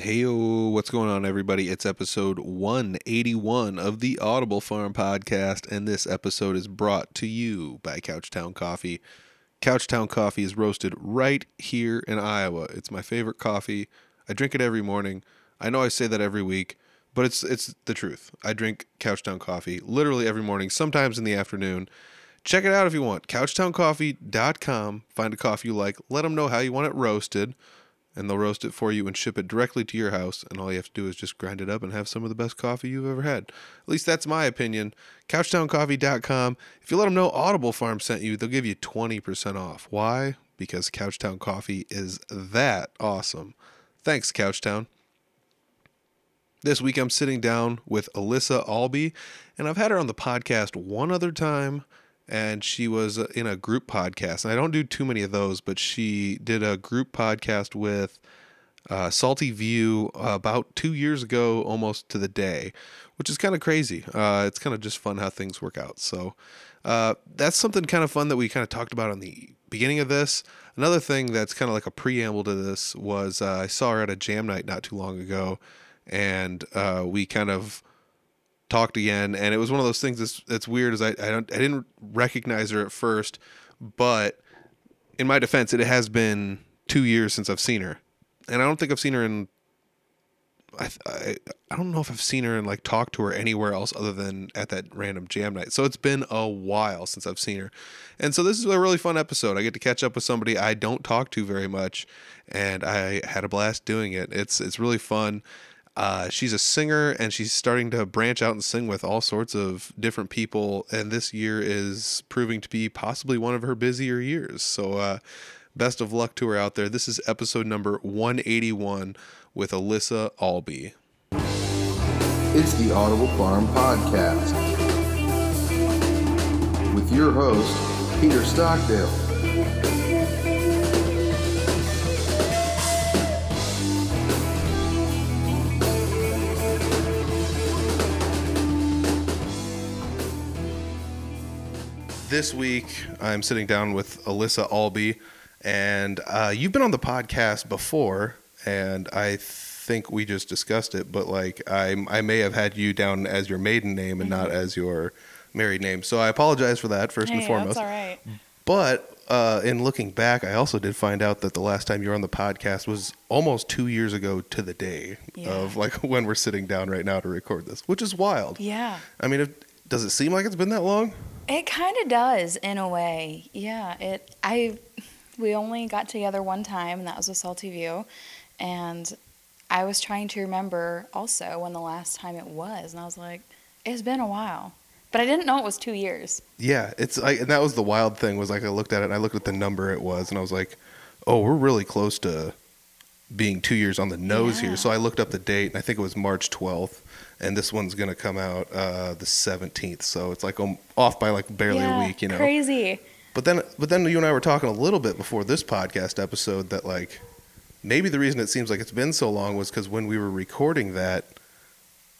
Hey, what's going on, everybody? It's episode 181 of the Audible Farm podcast, and this episode is brought to you by Couchtown Coffee. Couchtown Coffee is roasted right here in Iowa. It's my favorite coffee. I drink it every morning. I know I say that every week, but it's it's the truth. I drink Couchtown Coffee literally every morning, sometimes in the afternoon. Check it out if you want. Couchtowncoffee.com. Find a coffee you like. Let them know how you want it roasted and they'll roast it for you and ship it directly to your house. And all you have to do is just grind it up and have some of the best coffee you've ever had. At least that's my opinion. CouchtownCoffee.com. If you let them know Audible Farm sent you, they'll give you 20% off. Why? Because Couchtown Coffee is that awesome. Thanks, Couchtown. This week I'm sitting down with Alyssa Albee, and I've had her on the podcast one other time and she was uh, in a group podcast. And I don't do too many of those, but she did a group podcast with uh, Salty View about two years ago, almost to the day, which is kind of crazy. Uh, it's kind of just fun how things work out. So uh, that's something kind of fun that we kind of talked about on the beginning of this. Another thing that's kind of like a preamble to this was uh, I saw her at a jam night not too long ago, and we kind of talked again, and it was one of those things that's that's weird. Is I I don't I didn't recognize her at first, but in my defense, it has been two years since I've seen her, and I don't think I've seen her in. I, I I don't know if I've seen her and like talked to her anywhere else other than at that random jam night. So it's been a while since I've seen her, and so this is a really fun episode. I get to catch up with somebody I don't talk to very much, and I had a blast doing it. It's it's really fun uh, she's a singer and she's starting to branch out and sing with all sorts of different people. And this year is proving to be possibly one of her busier years. So, uh, best of luck to her out there. This is episode number 181 with Alyssa Albee. It's the Audible Farm Podcast with your host, Peter Stockdale. This week I'm sitting down with Alyssa Albee, and uh, you've been on the podcast before, and I think we just discussed it, but like I I may have had you down as your maiden name and mm-hmm. not as your married name, so I apologize for that first hey, and foremost. That's all right. But uh, in looking back, I also did find out that the last time you were on the podcast was almost two years ago to the day yeah. of like when we're sitting down right now to record this, which is wild. Yeah. I mean, if, does it seem like it's been that long? It kind of does in a way. Yeah, it I we only got together one time and that was with Salty View and I was trying to remember also when the last time it was and I was like it's been a while. But I didn't know it was 2 years. Yeah, it's like and that was the wild thing was like I looked at it and I looked at the number it was and I was like, "Oh, we're really close to being 2 years on the nose yeah. here." So I looked up the date and I think it was March 12th and this one's gonna come out uh, the 17th. So it's like um, off by like barely yeah, a week, you know. Crazy. But then, but then you and I were talking a little bit before this podcast episode that like maybe the reason it seems like it's been so long was because when we were recording that,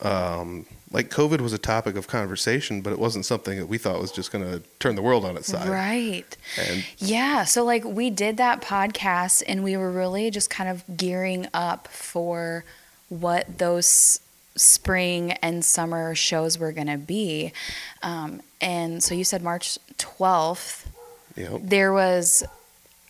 um, like COVID was a topic of conversation, but it wasn't something that we thought was just going to turn the world on its side. Right. And yeah. So, like, we did that podcast and we were really just kind of gearing up for what those spring and summer shows were going to be. Um, and so you said March 12th. Yep. There was,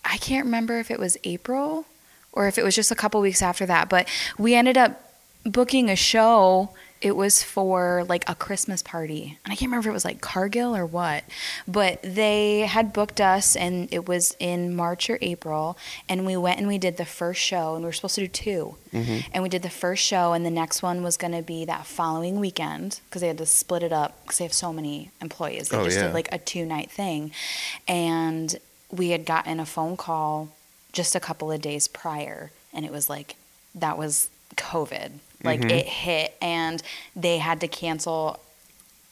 I can't remember if it was April or if it was just a couple weeks after that, but we ended up booking a show it was for like a Christmas party. And I can't remember if it was like Cargill or what. But they had booked us and it was in March or April. And we went and we did the first show and we were supposed to do 2 mm-hmm. And we did the first show and the next one was going to be that following weekend because they had to split it up because they have so many employees. They oh, just yeah. did like a two night thing. And we had gotten a phone call just a couple of days prior. And it was like, that was COVID. Like mm-hmm. it hit and they had to cancel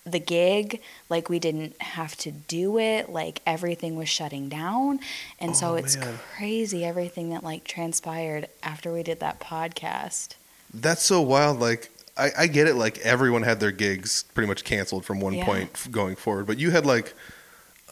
the gig. Like we didn't have to do it. Like everything was shutting down. And oh, so it's man. crazy everything that like transpired after we did that podcast. That's so wild. Like I, I get it. Like everyone had their gigs pretty much canceled from one yeah. point going forward, but you had like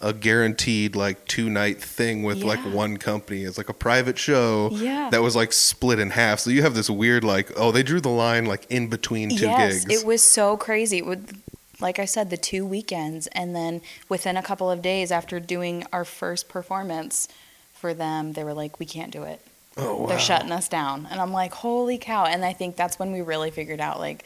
a guaranteed like two night thing with like one company. It's like a private show Yeah. that was like split in half. So you have this weird like oh they drew the line like in between two yes, gigs. it was so crazy. It would, like I said, the two weekends, and then within a couple of days after doing our first performance for them, they were like, "We can't do it. oh wow. They're shutting us down." And I'm like, "Holy cow!" And I think that's when we really figured out, like,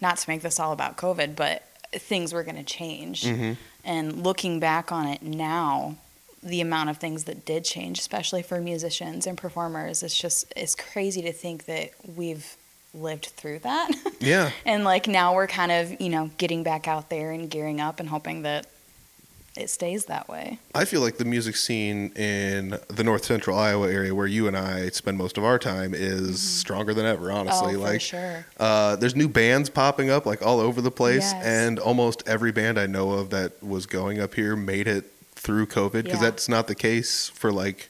not to make this all about COVID, but things were going to change. hmm And looking back on it now, the amount of things that did change, especially for musicians and performers, it's just it's crazy to think that we've lived through that. Yeah. and like now we're kind of, you know, getting back out there and gearing up and hoping that it stays that way. I feel like the music scene in the North Central Iowa area where you and I spend most of our time is stronger than ever, honestly. Mm-hmm. oh, for like sure. uh, there's new bands popping up like all over the place Yes. and almost every band I know of that was going up here made it through COVID because Yeah. that's not the case for like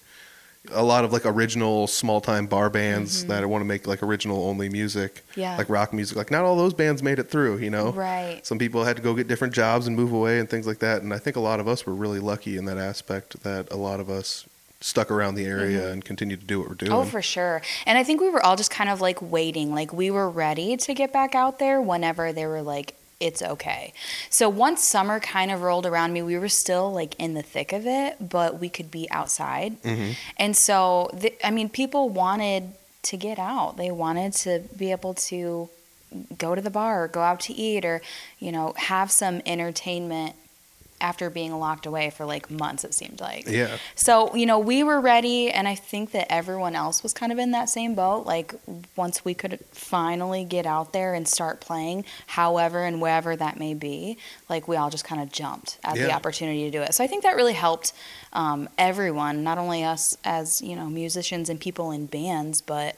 a lot of like original small time bar bands that want to make like original only music, Mm-hmm. Yeah. like rock music. Like not all those bands made it through, you know. Right. Some people had to go get different jobs and move away and things like that. And I think a lot of us were really lucky in that aspect that a lot of us stuck around the area and continued to do what we're doing. Mm-hmm. Oh, for sure. And I think we were all just kind of like waiting. Like we were ready to get back out there whenever they were like, it's okay. So once summer kind of rolled around me, we were still like in the thick of it, but we could be outside. Mhm. And so, the, I mean, people wanted to get out. They wanted to be able to go to the bar, or go out to eat, or, you know, have some entertainment after being locked away for like months, it seemed like. Yeah. So, you know, we were ready, and I think that everyone else was kind of in that same boat. Like, once we could finally get out there and start playing, however and wherever that may be, like, we all just kind of jumped at the opportunity to do it. So, I think that really helped um, everyone, not only us as, you know, musicians and people in bands, but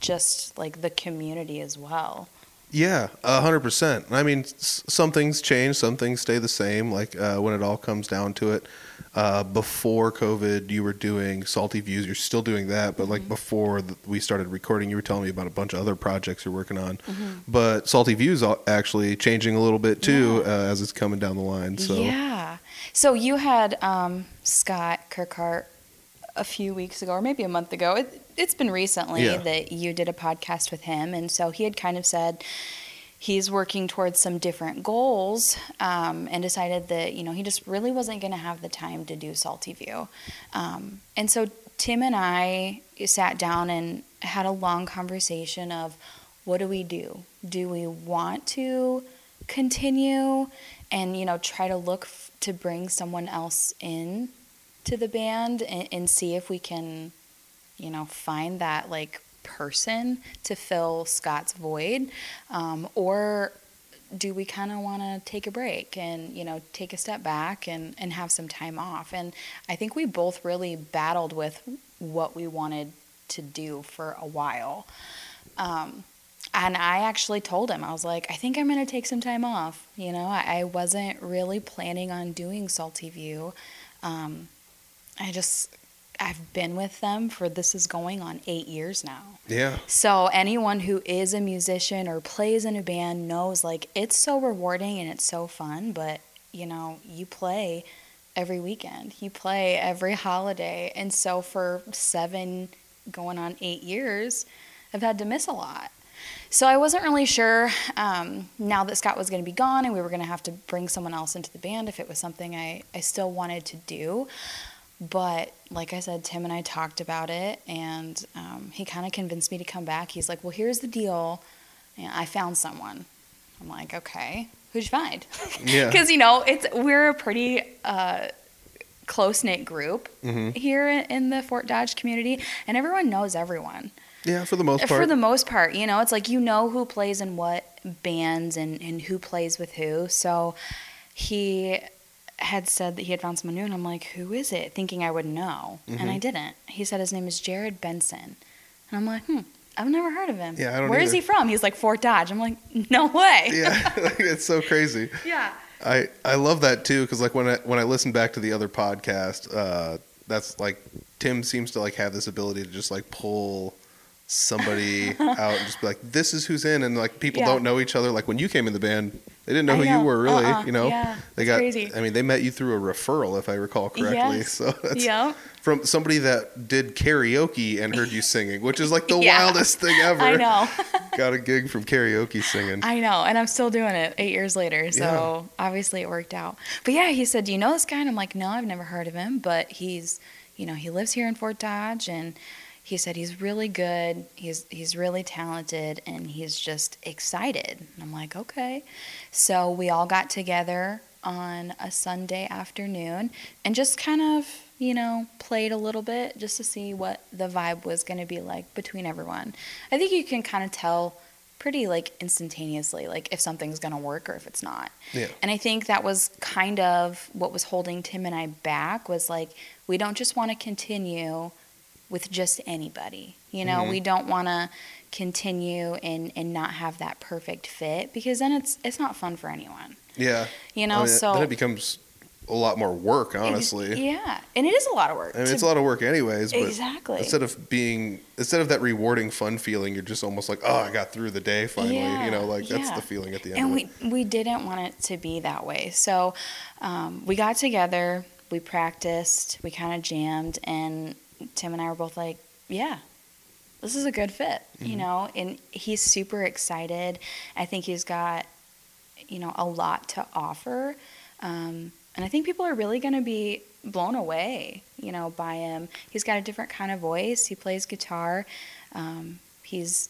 just like the community as well. Yeah, a hundred percent. I mean, s- some things change, some things stay the same. Like uh, when it all comes down to it, uh, before COVID, you were doing Salty Views. You're still doing that, but like before th- we started recording, you were telling me about a bunch of other projects you're working on. But Salty Views actually changing a little bit too uh, as it's coming down the line. So Yeah. So you had um, Scott Kirkhart a few weeks ago, or maybe a month ago. It, it's been recently Yeah. that you did a podcast with him, and so he had kind of said he's working towards some different goals, um, and decided that you know he just really wasn't going to have the time to do Salty View, um, and so Tim and I sat down and had a long conversation of what do we do? Do we want to continue and you know try to look f- to bring someone else in to the band and, and see if we can you know find that like person to fill Scott's void um, or do we kind of want to take a break and you know take a step back and and have some time off and I think we both really battled with what we wanted to do for a while um, and I actually told him, I was like, I think I'm going to take some time off. You know, I, I wasn't really planning on doing Salty View. Um, I just, I've been with them for this is going on eight years now. yeah, So anyone who is a musician or plays in a band knows like it's so rewarding and it's so fun, but you know, you play every weekend. You play every holiday. And so for 7 going on 8 years, I've had to miss a lot. So I wasn't really sure um, now that Scott was going to be gone and we were going to have to bring someone else into the band if it was something I, I still wanted to do. But like I said, Tim and I talked about it, and um, he kind of convinced me to come back. He's like, "Well, here's the deal. And I found someone." I'm like, "Okay, who'd you find?" Yeah. because you know it's we're a pretty uh, close knit group Mhm. here in, in the Fort Dodge community, and everyone knows everyone yeah. For the most part, for the most part, you know, it's like you know who plays in what bands and, and who plays with who. So he had said that he had found someone new, and I'm like, who is it? Thinking I would know, and Mm-hmm. I didn't. He said his name is Jared Benson, and I'm like, hmm, I've never heard of him. Yeah, I don't Where is either. he from? He's like Fort Dodge. I'm like, no way. yeah, it's so crazy. yeah. I I love that too because like when I when I listen back to the other podcast, uh, that's like Tim seems to like have this ability to just like pull somebody out and just be like, this is who's in, and like people Yeah. don't know each other. Like when you came in the band, They didn't know I who you were really. Uh-uh. You know, Yeah, they got. crazy. I mean, they met you through a referral, if I recall correctly. Yes. So that's Yep. from somebody that did karaoke and heard you singing, which is like the Yeah. wildest thing ever. I know. got a gig from karaoke singing. I know, and I'm still doing it eight years later. So obviously it worked out. But yeah, he said, "Do you know this guy?" And I'm like, "No, I've never heard of him, but he's, you know, he lives here in Fort Dodge, and he said he's really good. He's he's really talented, and he's just excited." And I'm like, "Okay." So we all got together on a Sunday afternoon and just kind of, you know, played a little bit just to see what the vibe was going to be like between everyone. I think you can kind of tell pretty like instantaneously like if something's going to work or if it's not. Yeah. And I think that was kind of what was holding Tim and I back was like we don't just want to continue with just anybody. You know, Mhm. we don't want to continue and and not have that perfect fit because then it's it's not fun for anyone. Yeah. You know, I mean, so then it becomes a lot more work, honestly. Yeah. And it is a lot of work. I mean, to- it's a lot of work, anyways. But Exactly. Instead of being, instead of that rewarding, fun feeling, you're just almost like, oh, I got through the day finally. Yeah, you know, like that's yeah. the feeling at the end. and we we didn't want it to be that way. So um, we got together, we practiced, we kind of jammed, and Tim and I were both like, "Yeah, this is a good fit," Mm-hmm. you know. And he's super excited. I think he's got, you know, a lot to offer, um, and I think people are really going to be blown away, you know, by him. He's got a different kind of voice. He plays guitar. Um, he's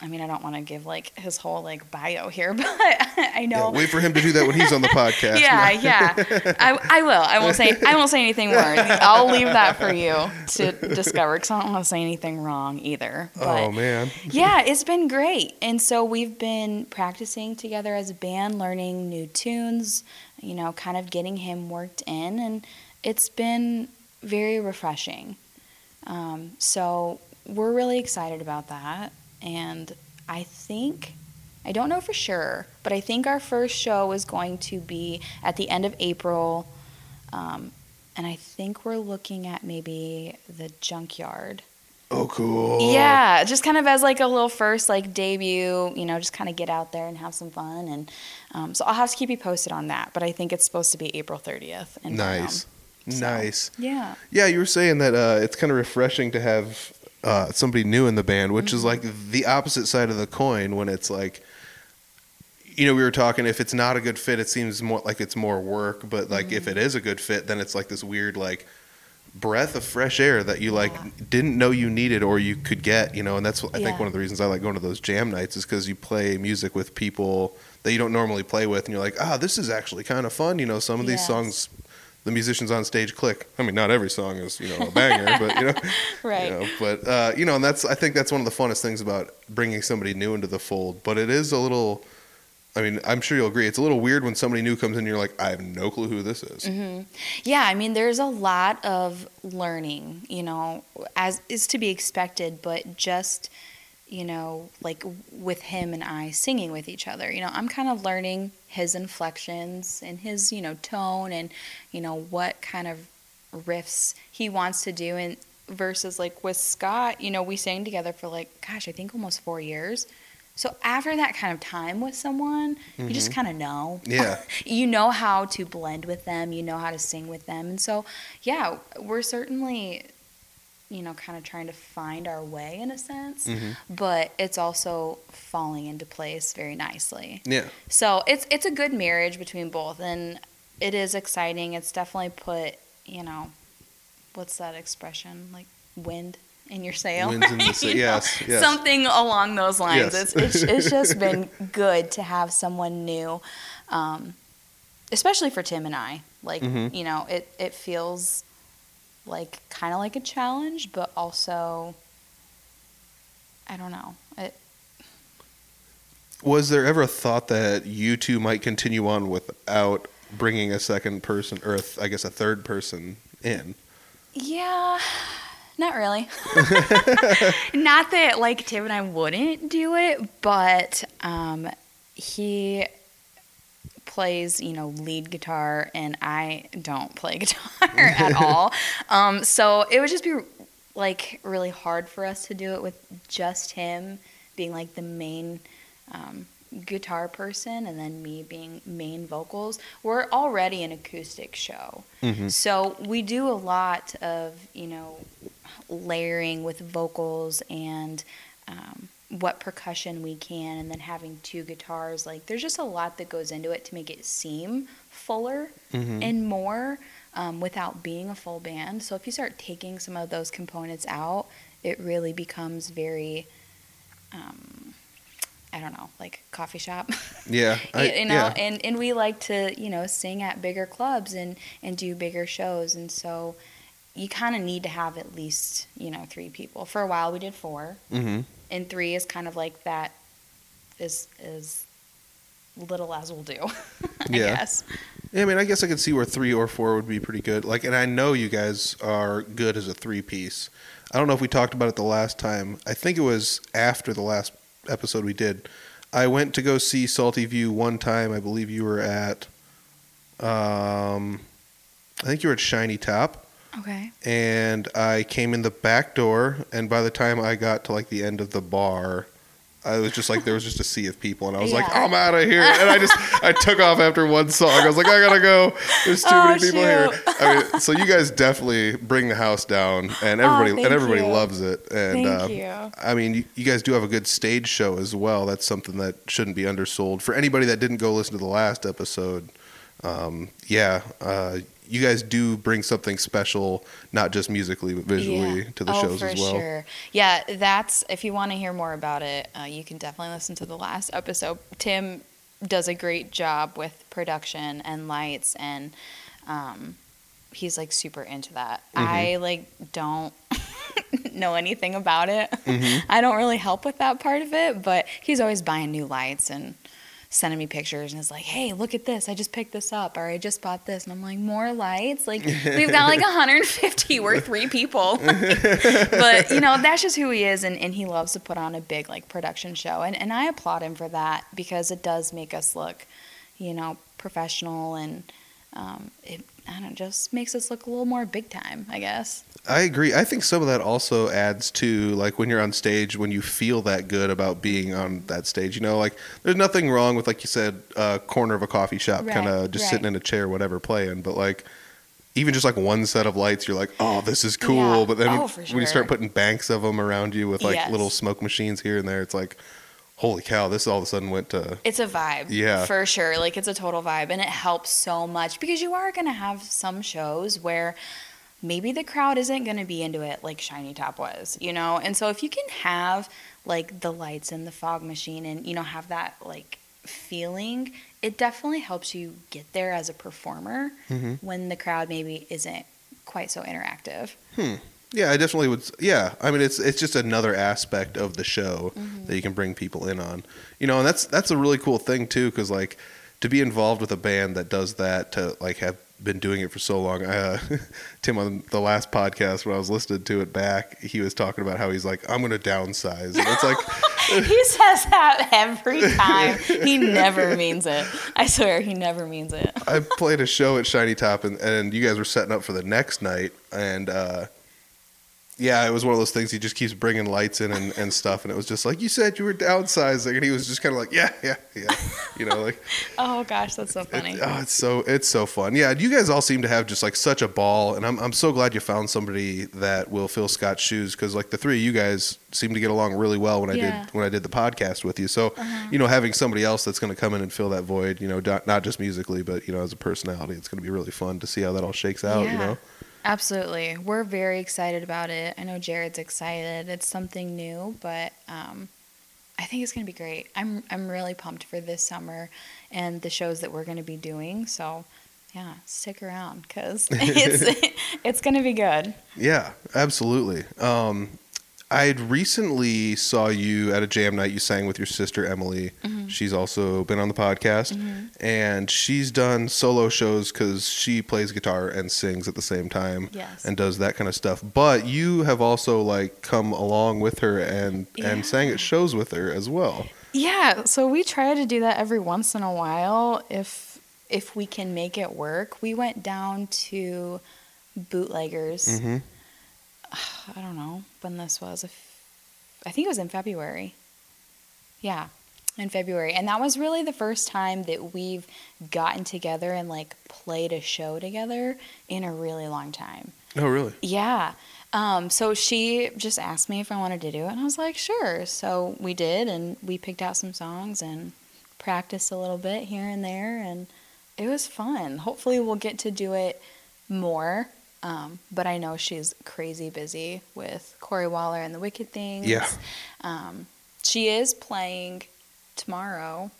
I mean, I don't want to give like his whole like bio here, but I Yeah, know. wait for him to do that when he's on the podcast. Yeah, yeah. I, I will. I won't say. I won't say anything more. I'll leave that for you to discover because I don't want to say anything wrong either. But oh man. yeah, it's been great. And so we've been practicing together as a band, learning new tunes, you know, kind of getting him worked in. And it's been very refreshing. Um, so we're really excited about that. And I think, I don't know for sure, but I think our first show is going to be at the end of April. Um, and I think we're looking at maybe the junkyard. Oh, cool. Yeah, just kind of as like a little first like debut, you know, just kind of get out there and have some fun, and um, so I'll have to keep you posted on that. But I think it's supposed to be April thirtieth. Nice. So, Nice. Yeah. Yeah, you were saying that uh, it's kind of refreshing to have uh, somebody new in the band, which is like the opposite side of the coin when it's like, you know, we were talking, if it's not a good fit, it seems more like it's more work. But like if it is a good fit, then it's like this weird, like, breath of fresh air that you like Yeah. didn't know you needed or you could get, you know, and that's I think Yeah. one of the reasons I like going to those jam nights is because you play music with people that you don't normally play with, and you're like, ah, this is actually kind of fun. You know, some of these songs, the musicians on stage click. I mean, not every song is you know a banger, but you know, Right. you know, but uh, you know, and that's I think that's one of the funnest things about bringing somebody new into the fold. But it is a little. I mean, I'm sure you'll agree. It's a little weird when somebody new comes in and you're like, I have no clue who this is. Mm-hmm. Yeah, I mean, there's a lot of learning, you know, as is to be expected, but just, you know, like with him and I singing with each other, you know, I'm kind of learning his inflections and his, you know, tone and, you know, what kind of riffs he wants to do. And versus like with Scott, you know, we sang together for like, gosh, I think almost four years. So after that kind of time with someone, you just mm-hmm. kind of know Yeah. you know how to blend with them, you know how to sing with them. And so, yeah, we're certainly, you know, kind of trying to find our way in a sense, Mhm. but it's also falling into place very nicely. Yeah. So, it's it's a good marriage between both and it is exciting. It's definitely put, you know, what's that expression? Like wind in your sail. Winds in the sail, yes, yes. Something along those lines. Yes. It's, it's it's just been good to have someone new, um, especially for Tim and I. Like Mhm. you know, it it feels like kind of like a challenge, but also I don't know. It, Was there ever a thought that you two might continue on without bringing a second person, or a th- I guess a third person in? Yeah, not really. not that like Tim and I wouldn't do it, but um, he plays, you know, lead guitar, and I don't play guitar at all. Um, so it would just be like really hard for us to do it with just him being like the main um, guitar person and then me being main vocals, we're already an acoustic show. So we do a lot of, you know, layering with vocals and um, what percussion we can, and then having two guitars. Like, there's just a lot that goes into it to make it seem fuller and more um, without being a full band. So if you start taking some of those components out, it really becomes very. Um, I don't know, like coffee shop. Yeah, I- you know, yeah. and, and we like to, you know, sing at bigger clubs and, and do bigger shows. And so you kind of need to have at least, you know, three people. For a while we did four, Mm-hmm. And three is kind of like that is, is little as we'll do, I Yeah. guess. Yeah, I mean, I guess I could see where three or four would be pretty good. Like, and I know you guys are good as a three piece. I don't know if we talked about it the last time. I think it was after the last episode we did. I went to go see Salty View one time. I believe you were at, um, I think you were at Shiny Top, Okay. and I came in the back door. And by the time I got to like the end of the bar, I was just like there was just a sea of people, and I was like, I'm out of here. And I just I took off after one song. I was like, I gotta go. There's too Oh, many people here. I mean, so you guys definitely bring the house down, and everybody Oh, and everybody you. loves it. And Thank uh, you. I mean, you, you guys do have a good stage show as well. That's something that shouldn't be undersold. For anybody that didn't go listen to the last episode, um, yeah, uh, you guys do bring something special, not just musically but visually, Yeah. to the oh, shows for as well. Sure. Yeah, that's if you want to hear more about it, uh, you can definitely listen to the last episode. Tim does a great job with production and lights, and um, he's like super into that. Mm-hmm. I like don't know anything about it. Mm-hmm. I don't really help with that part of it, but he's always buying new lights and sending me pictures and is like, "Hey, look at this! I just picked this up, or I just bought this." And I'm like, "More lights? Like we've got like 150. We're three people." but you know, that's just who he is, and, and he loves to put on a big like production show, and and I applaud him for that because it does make us look, you know, professional and. Um, it I don't know, just makes us look a little more big time, I guess. I agree. I think some of that also adds to like when you're on stage, when you feel that good about being on that stage. You know, like there's nothing wrong with like you said, uh, corner of a coffee shop, Right, kind of just right. sitting in a chair, whatever, playing. But like even just like one set of lights, you're like, oh, this is cool. Yeah. But then Oh, when, for when you start putting banks of them around you with like Yes. little smoke machines here and there, it's like, holy cow, this all of a sudden went to It's a vibe. Yeah. For sure. Like it's a total vibe and it helps so much because you are going to have some shows where maybe the crowd isn't going to be into it like Shiny Top was, you know? And so if you can have like the lights and the fog machine and you know have that like feeling, it definitely helps you get there as a performer Mhm. when the crowd maybe isn't quite so interactive. Yeah, I definitely would. Yeah, I mean, it's it's just another aspect of the show Mm-hmm. that you can bring people in on. You know, and that's that's a really cool thing too, because like to be involved with a band that does that, to like have been doing it for so long. I, uh, Tim on the last podcast when I was listening to it back, he was talking about how he's like, I'm going to downsize, and it's like. he says that every time. He never means it. I swear, he never means it. I played a show at Shiny Top, and, and you guys were setting up for the next night, and uh, yeah, it was one of those things. He just keeps bringing lights in and, and stuff, and it was just like you said you were downsizing, and he was just kind of like, yeah, yeah, yeah, you know, like Oh gosh, that's so funny. it, oh, it's so it's so fun. Yeah, you guys all seem to have just like such a ball, and I'm I'm so glad you found somebody that will fill Scott's shoes because like the three of you guys seem to get along really well when I Yeah. did when I did the podcast with you. So uh-huh. you know, having somebody else that's going to come in and fill that void, you know, not, not just musically, but you know, as a personality, it's going to be really fun to see how that all shakes out. You know, Absolutely. We're very excited about it. I know Jared's excited. It's something new, but um, I think it's going to be great. I'm I'm really pumped for this summer and the shows that we're going to be doing. So, yeah, stick around cuz it's it's going to be good. yeah, absolutely. Um, I recently saw you at a jam night. You sang with your sister Emily. Mm-hmm. She's also been on the podcast, and she's done solo shows because she plays guitar and sings at the same time, Yes. and does that kind of stuff. But you have also like come along with her and and sang at shows with her as well. Yeah, so we try to do that every once in a while if if we can make it work. We went down to Bootleggers. Mm-hmm. I don't know when this was. I think it was in February. Yeah. in February. And that was really the first time that we've gotten together and like played a show together in a really long time. Oh, really? Yeah. Um, so she just asked me if I wanted to do it, and I was like, sure. So we did, and we picked out some songs and practiced a little bit here and there, and it was fun. Hopefully, we'll get to do it more. Um, but I know she's crazy busy with Corey Waller and the Wicked Things. Yeah. Um, she is playing tomorrow,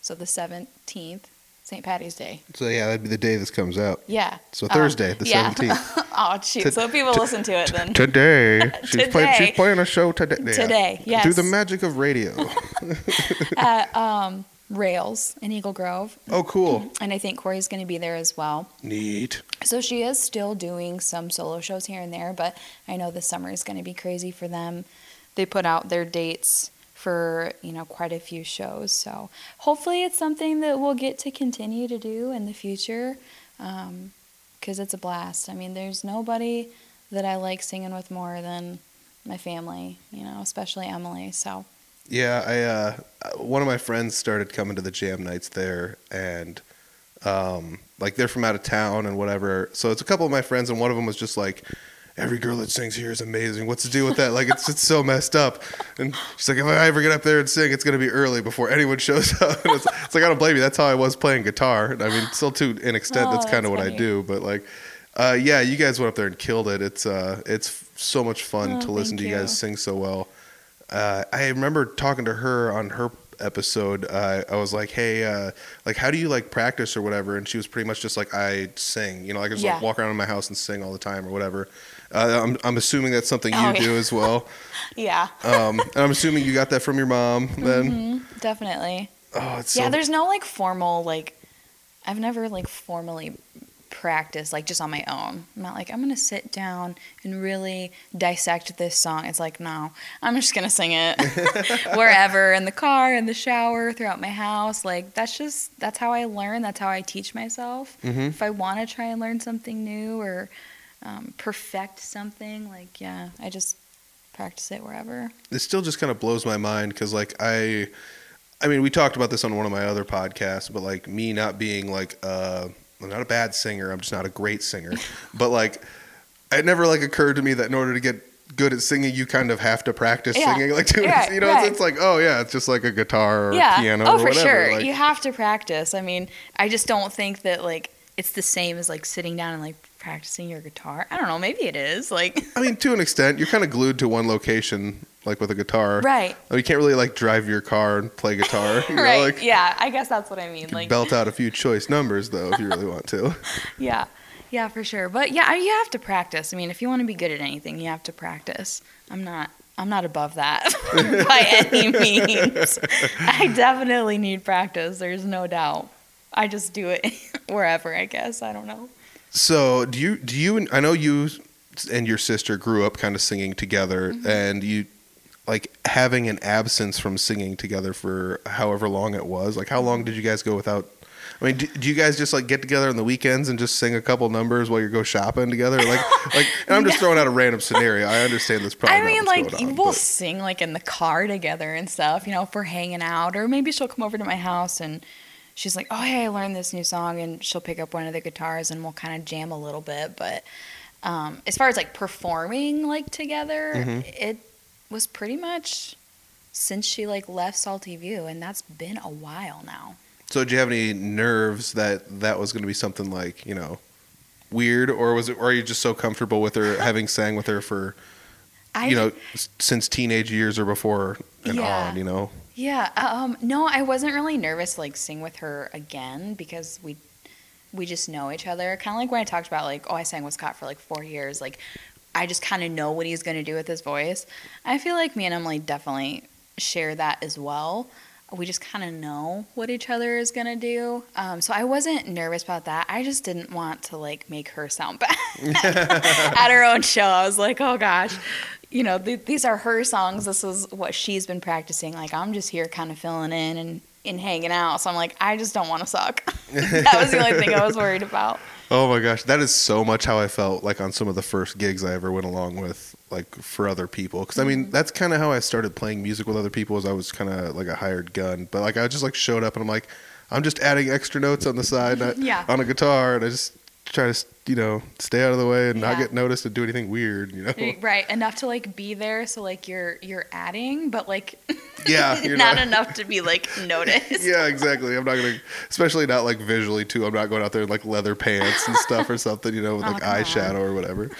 so the 17th, St. Patty's Day. So yeah, that'd be the day this comes out. Yeah. So Um, Thursday, the yeah. 17th. oh, shoot. So people listen to it then. Today, she's playing. Today. She's playing a show today. Today, Yeah. Today, Through yes. the magic of radio. at um, Rails in Eagle Grove, oh, cool. and I think Corey's going to be there as well. Neat. So she is still doing some solo shows here and there, but I know the summer is going to be crazy for them. They put out their dates for you know quite a few shows, so hopefully it's something that we'll get to continue to do in the future, um, because it's a blast. I mean, there's nobody that I like singing with more than my family, you know, especially Emily. So Yeah, I uh, one of my friends started coming to the jam nights there, and um, like they're from out of town and whatever. So it's a couple of my friends, and one of them was just like, "Every girl that sings here is amazing. What's to do with that? Like it's it's so messed up." And she's like, "If I ever get up there and sing, it's gonna be early before anyone shows up." And it's, it's like I don't blame you. That's how I was playing guitar. I mean, still to an extent, Oh, that's kind of what I do. But like, uh, yeah, you guys went up there and killed it. It's uh, it's so much fun Oh, to listen to you you. guys sing so well. Uh, I remember talking to her on her episode. Uh, I was like, "Hey, uh, like, how do you like practice or whatever?" And she was pretty much just like, "I sing, you know, like I just Yeah. like walk around in my house and sing all the time or whatever." Uh, I'm I'm assuming that's something you Oh, yeah. do as well. yeah, Um, and I'm assuming you got that from your mom then. definitely. Oh, it's yeah, so, there's no like formal like I've never like formally practiced like just on my own. I'm not like I'm gonna sit down and really dissect this song. It's like no, I'm just gonna sing it wherever in the car, in the shower, throughout my house. Like that's just that's how I learn. That's how I teach myself. Mhm. If I want to try and learn something new or um, perfect something, like yeah, I just practice it wherever. it still just kind of blows my mind because like I, I mean, we talked about this on one of my other podcasts, but like me not being like uh, I'm not a bad singer. I'm just not a great singer. but like, it never like occurred to me that in order to get good at singing, you kind of have to practice Yeah. singing. Like, Right, you know, right. it's, it's like, oh yeah, it's just like a guitar or yeah. piano oh, for whatever. sure. Like, you have to practice. I mean, I just don't think that like it's the same as like sitting down and like practicing your guitar. I don't know. Maybe it is. Like, I mean, to an extent, you're kind of glued to one location, like with a guitar. right, You can't really like drive your car and play guitar. You know, right. like, yeah, I guess that's what I mean. you Like, belt out a few choice numbers though if you really want to. yeah, yeah, for sure. But yeah, you have to practice. I mean, if you want to be good at anything, you have to practice. I'm not. I'm not above that by any means. I definitely need practice. There's no doubt. I just do it wherever. I guess I don't know. So do you do you I know you and your sister grew up kind of singing together Mm-hmm. and you like having an absence from singing together for however long it was like how long did you guys go without I mean do, do you guys just like get together on the weekends and just sing a couple numbers while you go shopping together like like and I'm just throwing out a random scenario I understand this probably I mean, like on, we'll but- sing like in the car together and stuff. You know, if we're hanging out, or maybe she'll come over to my house and she's like, "Oh, hey, I learned this new song," and she'll pick up one of the guitars and we'll kind of jam a little bit. But um, as far as like performing like together, Mhm. it was pretty much since she like left Salty View, and that's been a while now. So, did you have any nerves that that was going to be something like you know weird, or was it? Or are you just so comfortable with her having sang with her for I you know since teenage years or before and Yeah. on? You know, Yeah, um, no, I wasn't really nervous to like sing with her again because we we just know each other. Kind of like when I talked about like, oh, I sang with Scott for like four years. Like, I just kind of know what he's gonna do with his voice. I feel like me and Emily definitely share that as well. We just kind of know what each other is gonna do. Um, so I wasn't nervous about that. I just didn't want to like make her sound bad at her own show. I was like, oh gosh, you know, th- these are her songs. This is what she's been practicing. Like, I'm just here kind of filling in and, and hanging out. So I'm like, I just don't want to suck. that was the only thing I was worried about. oh my gosh, that is so much how I felt like on some of the first gigs I ever went along with. like for other people because I mean mm-hmm. that's kind of how I started playing music with other people. Is I was kind of like a hired gun, but like I just like showed up and I'm like, I'm just adding extra notes on the side not- Yeah. on a guitar, and I just try to you know stay out of the way and not get noticed and do anything weird. You know? Right, enough to like be there, so like you're you're adding, but like Yeah, not, not- enough to be like noticed. yeah, exactly. I'm not gonna, especially not like visually too. I'm not going out there in like leather pants and stuff or something, you know, with Oh, like come on. eyeshadow or whatever.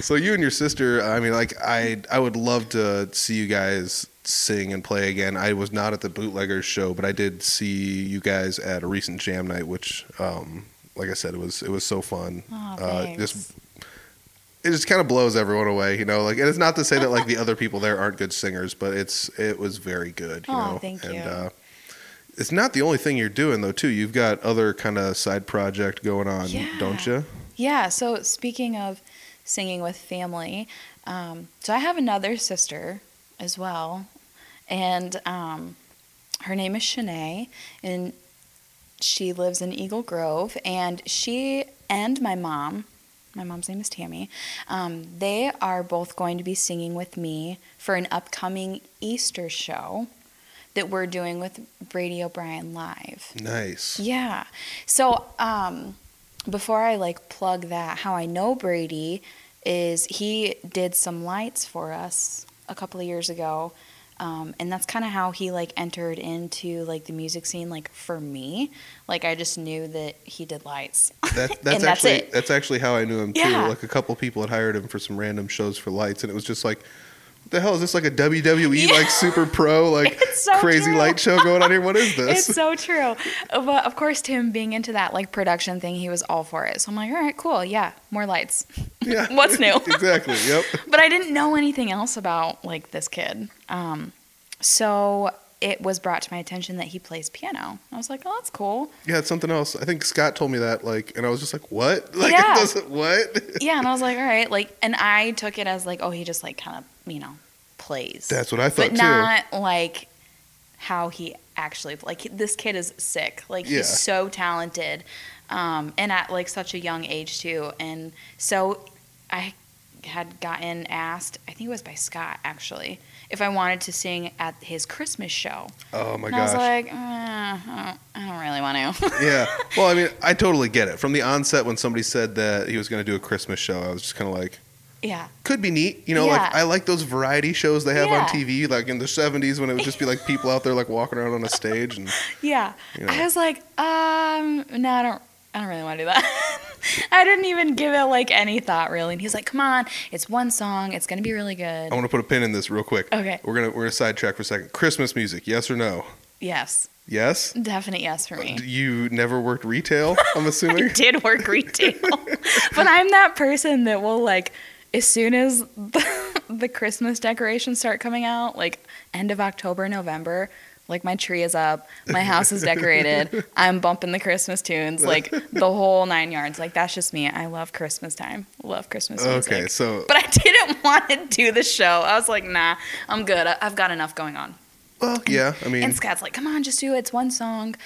so you and your sister, I mean, like I, I would love to see you guys sing and play again. I was not at the Bootleggers show, but I did see you guys at a recent jam night, which, um, like I said, it was it was so fun. Uh, just it just kind of blows everyone away, you know. Like, and it's not to say that like the other people there aren't good singers, but it's it was very good, you Aw, know. thank and, you. Uh, it's not the only thing you're doing though, too. You've got other kind of side project going on, don't you? Yeah. So speaking of singing with family, um, so I have another sister as well, and um, her name is Shanae, and she lives in Eagle Grove, and she and my mom. My mom's name is Tammy. Um, they are both going to be singing with me for an upcoming Easter show that we're doing with Brady O'Brien live. Nice. Yeah. So, um, before I like plug that, how I know Brady is he did some lights for us a couple of years ago. Um, and that's kind of how he like entered into like the music scene like for me like i just knew that he did lights That, that's And that's actually it. that's actually how I knew him too. Yeah. Like a couple people had hired him for some random shows for lights, and it was just like, the hell is this? Like a WWE like super pro like so crazy true. light show going on here? What is this? it's so true but of course tim being into that like production thing he was all for it so i'm like all right cool yeah more lights yeah. what's new exactly. Yep. but I didn't know anything else about like this kid. Um, so it was brought to my attention that he plays piano. I was like, oh, that's cool. Yeah, it's something else. I think Scott told me that, like, and I was just like, "What? Like, Yeah. it doesn't what?" Yeah, and I was like, all right, like, and I took it as like, oh, he just like kind of, you know, plays, That's what I thought but too. not like how he actually like this kid is sick. Like Yeah. he's so talented, um, and at like such a young age too. And so I had gotten asked, I think it was by Scott actually, if I wanted to sing at his Christmas show. oh my and I was like, uh, I, don't, I don't really want to. yeah. Well, I mean, I totally get it. From the onset, when somebody said that he was going to do a Christmas show, I was just kind of like, yeah. could be neat. You know, like I like those variety shows they have on TV, like in the '70s when it would just be like people out there like walking around on a stage and Yeah. You know. I was like, um, no, I don't. I don't really want to do that. I didn't even give it like any thought really. And he's like, "Come on, it's one song. It's gonna be really good." I want to put a pin in this real quick. Okay. We're gonna we're gonna sidetrack for a second. Christmas music, yes or no? Yes, Yes. definite yes for me. You never worked retail, I'm assuming. I assuming. did work retail, but I'm that person that will like, as soon as the, the Christmas decorations start coming out, like end of October, November. Like my tree is up, my house is decorated. I'm bumping the Christmas tunes, like the whole nine yards. Like that's just me. I love Christmas time. Love Christmas music. okay, so But I didn't want to do the show. I was like, nah, I'm good. I- I've got enough going on. well, yeah. I mean, And Scott's like, come on, just do it. It's one song.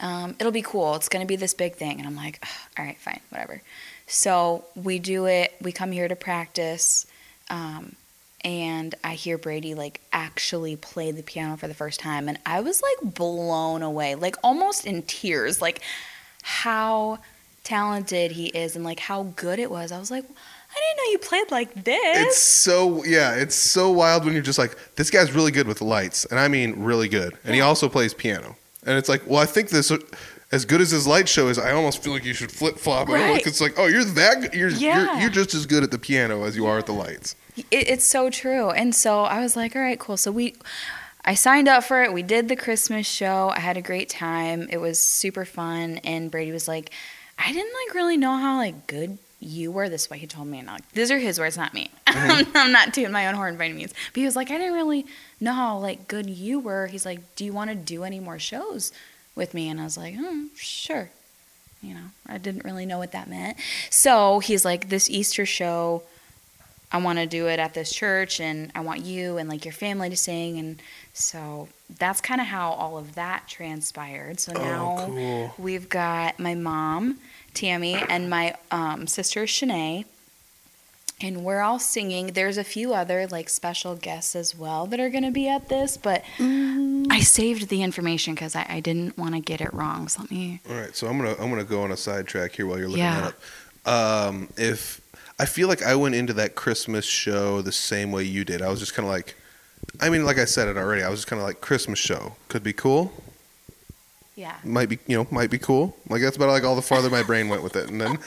Um, it'll be cool. It's going to be this big thing. And I'm like, all right, fine, whatever. So we do it. We come here to practice. Um, and I hear Brady like actually play the piano for the first time. And I was like blown away, like almost in tears, like how talented he is and like how good it was. I was like, I didn't know you played like this. It's so yeah, it's so wild when you're just like, this guy's really good with lights, and I mean really good, and he also plays piano, and it's like, well, I think this, as good as his light show is, I almost feel like you should flip flop. Right. It's like, oh, you're that, you're, you're Yeah. you're just as good at the piano as you are at the lights. It, it's so true. And so I was like, all right, cool. So we, I signed up for it. We did the Christmas show. I had a great time. It was super fun. And Brady was like, I didn't like really know how like good you were. This way he told me. And I'm like, these are his words, not me. Mm-hmm. I'm not tooting my own horn by any means. But he was like, I didn't really know how like good you were. He's like, do you want to do any more shows with me? And I was like, hmm, sure. You know, I didn't really know what that meant. So he's like, this Easter show. I want to do it at this church and I want you and like your family to sing and so that's kind of how all of that transpired. So now Oh, cool. we've got my mom, Tammy, and my um, sister Shanae, and we're all singing. There's a few other like special guests as well that are going to be at this, but I saved the information because I, I didn't want to get it wrong. So let me. All right, so I'm gonna I'm gonna go on a sidetrack here while you're looking Yeah. that up. Um, if I feel like I went into that Christmas show the same way you did, I was just kind of like, I mean, like I said it already, I was just kind of like Christmas show could be cool, Yeah. might be you know might be cool. Like that's about like all the farther my brain went with it, and then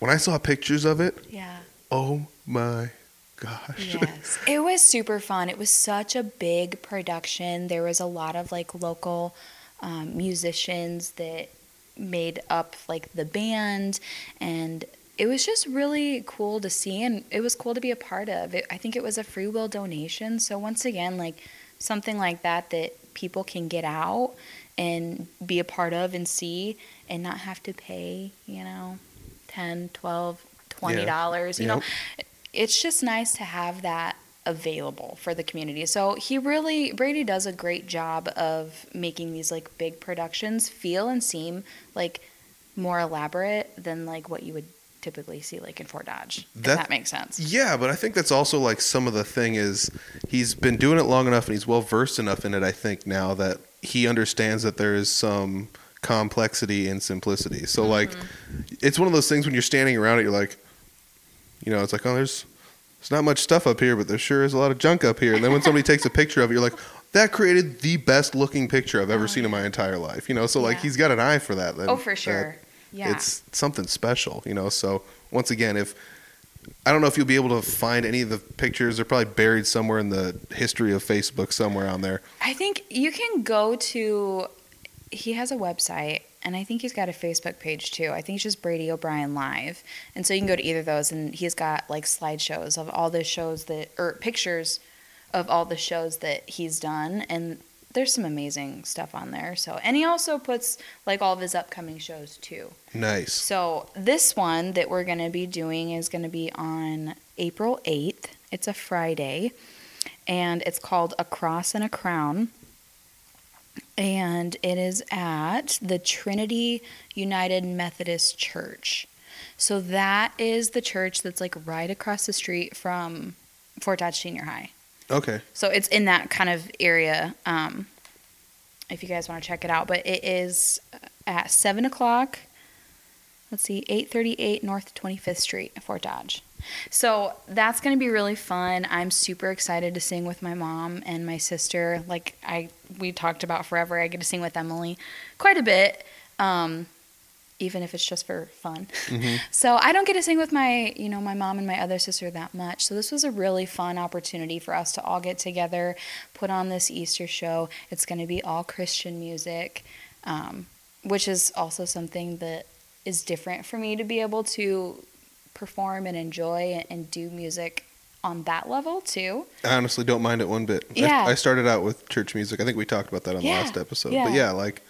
when I saw pictures of it, Yeah. Oh my gosh, Yes. it was super fun. It was such a big production. There was a lot of like local um, musicians that made up like the band and it was just really cool to see and it was cool to be a part of. It, I think it was a free will donation. So once again, like something like that that people can get out and be a part of and see and not have to pay, you know, 10, 12, 20 dollars, you know it's just nice to have that available for the community. So he really Brady does a great job of making these like big productions feel and seem like more elaborate than like what you would typically see like in Fort Dodge. If That- that makes sense. Yeah, but I think that's also like some of the thing is he's been doing it long enough and he's well versed enough in it. I think now that he understands that there is some complexity and simplicity. So like, mm-hmm. it's one of those things when you're standing around it, you're like, you know, it's like oh, there's there's not much stuff up here, but there sure is a lot of junk up here. And then when somebody takes a picture of it, you're like. That created the best looking picture I've ever seen in my entire life, you know. So like he's got an eye for that. Oh, for sure. Yeah. it's something special, you know. So once again, if I don't know if you'll be able to find any of the pictures, they're probably buried somewhere in the history of Facebook somewhere on there. I think you can go to he has a website and I think he's got a Facebook page too. I think it's just Brady O'Brien Live. And so you can go to either of those and he's got like slideshows of all the shows that or pictures of all the shows that he's done and there's some amazing stuff on there. So and he also puts like all of his upcoming shows too. Nice. So this one that we're going to be doing is going to be on April 8th. It's a Friday and it's called A Cross and a Crown. And it is at the Trinity United Methodist Church. So that is the church that's like right across the street from Fort Dodge Senior High. Okay. So it's in that kind of area. Um, if you guys want to check it out, but it is at seven o'clock. Let's see, eight thirty-eight North Twenty Fifth Street, Fort Dodge. So that's going to be really fun. I'm super excited to sing with my mom and my sister. Like I, we talked about forever. I get to sing with Emily quite a bit. Um, even if it's just for fun. So I don't get to sing with my, you know, my mom and my other sister that much. So this was a really fun opportunity for us to all get together, put on this Easter show. It's going to be all Christian music, um, which is also something that is different for me to be able to perform and enjoy and, do music on that level too. I honestly don't mind it one bit. I- Yeah. I, started out with church music. I think we talked about that on Yeah. the last episode. Yeah. But yeah, like,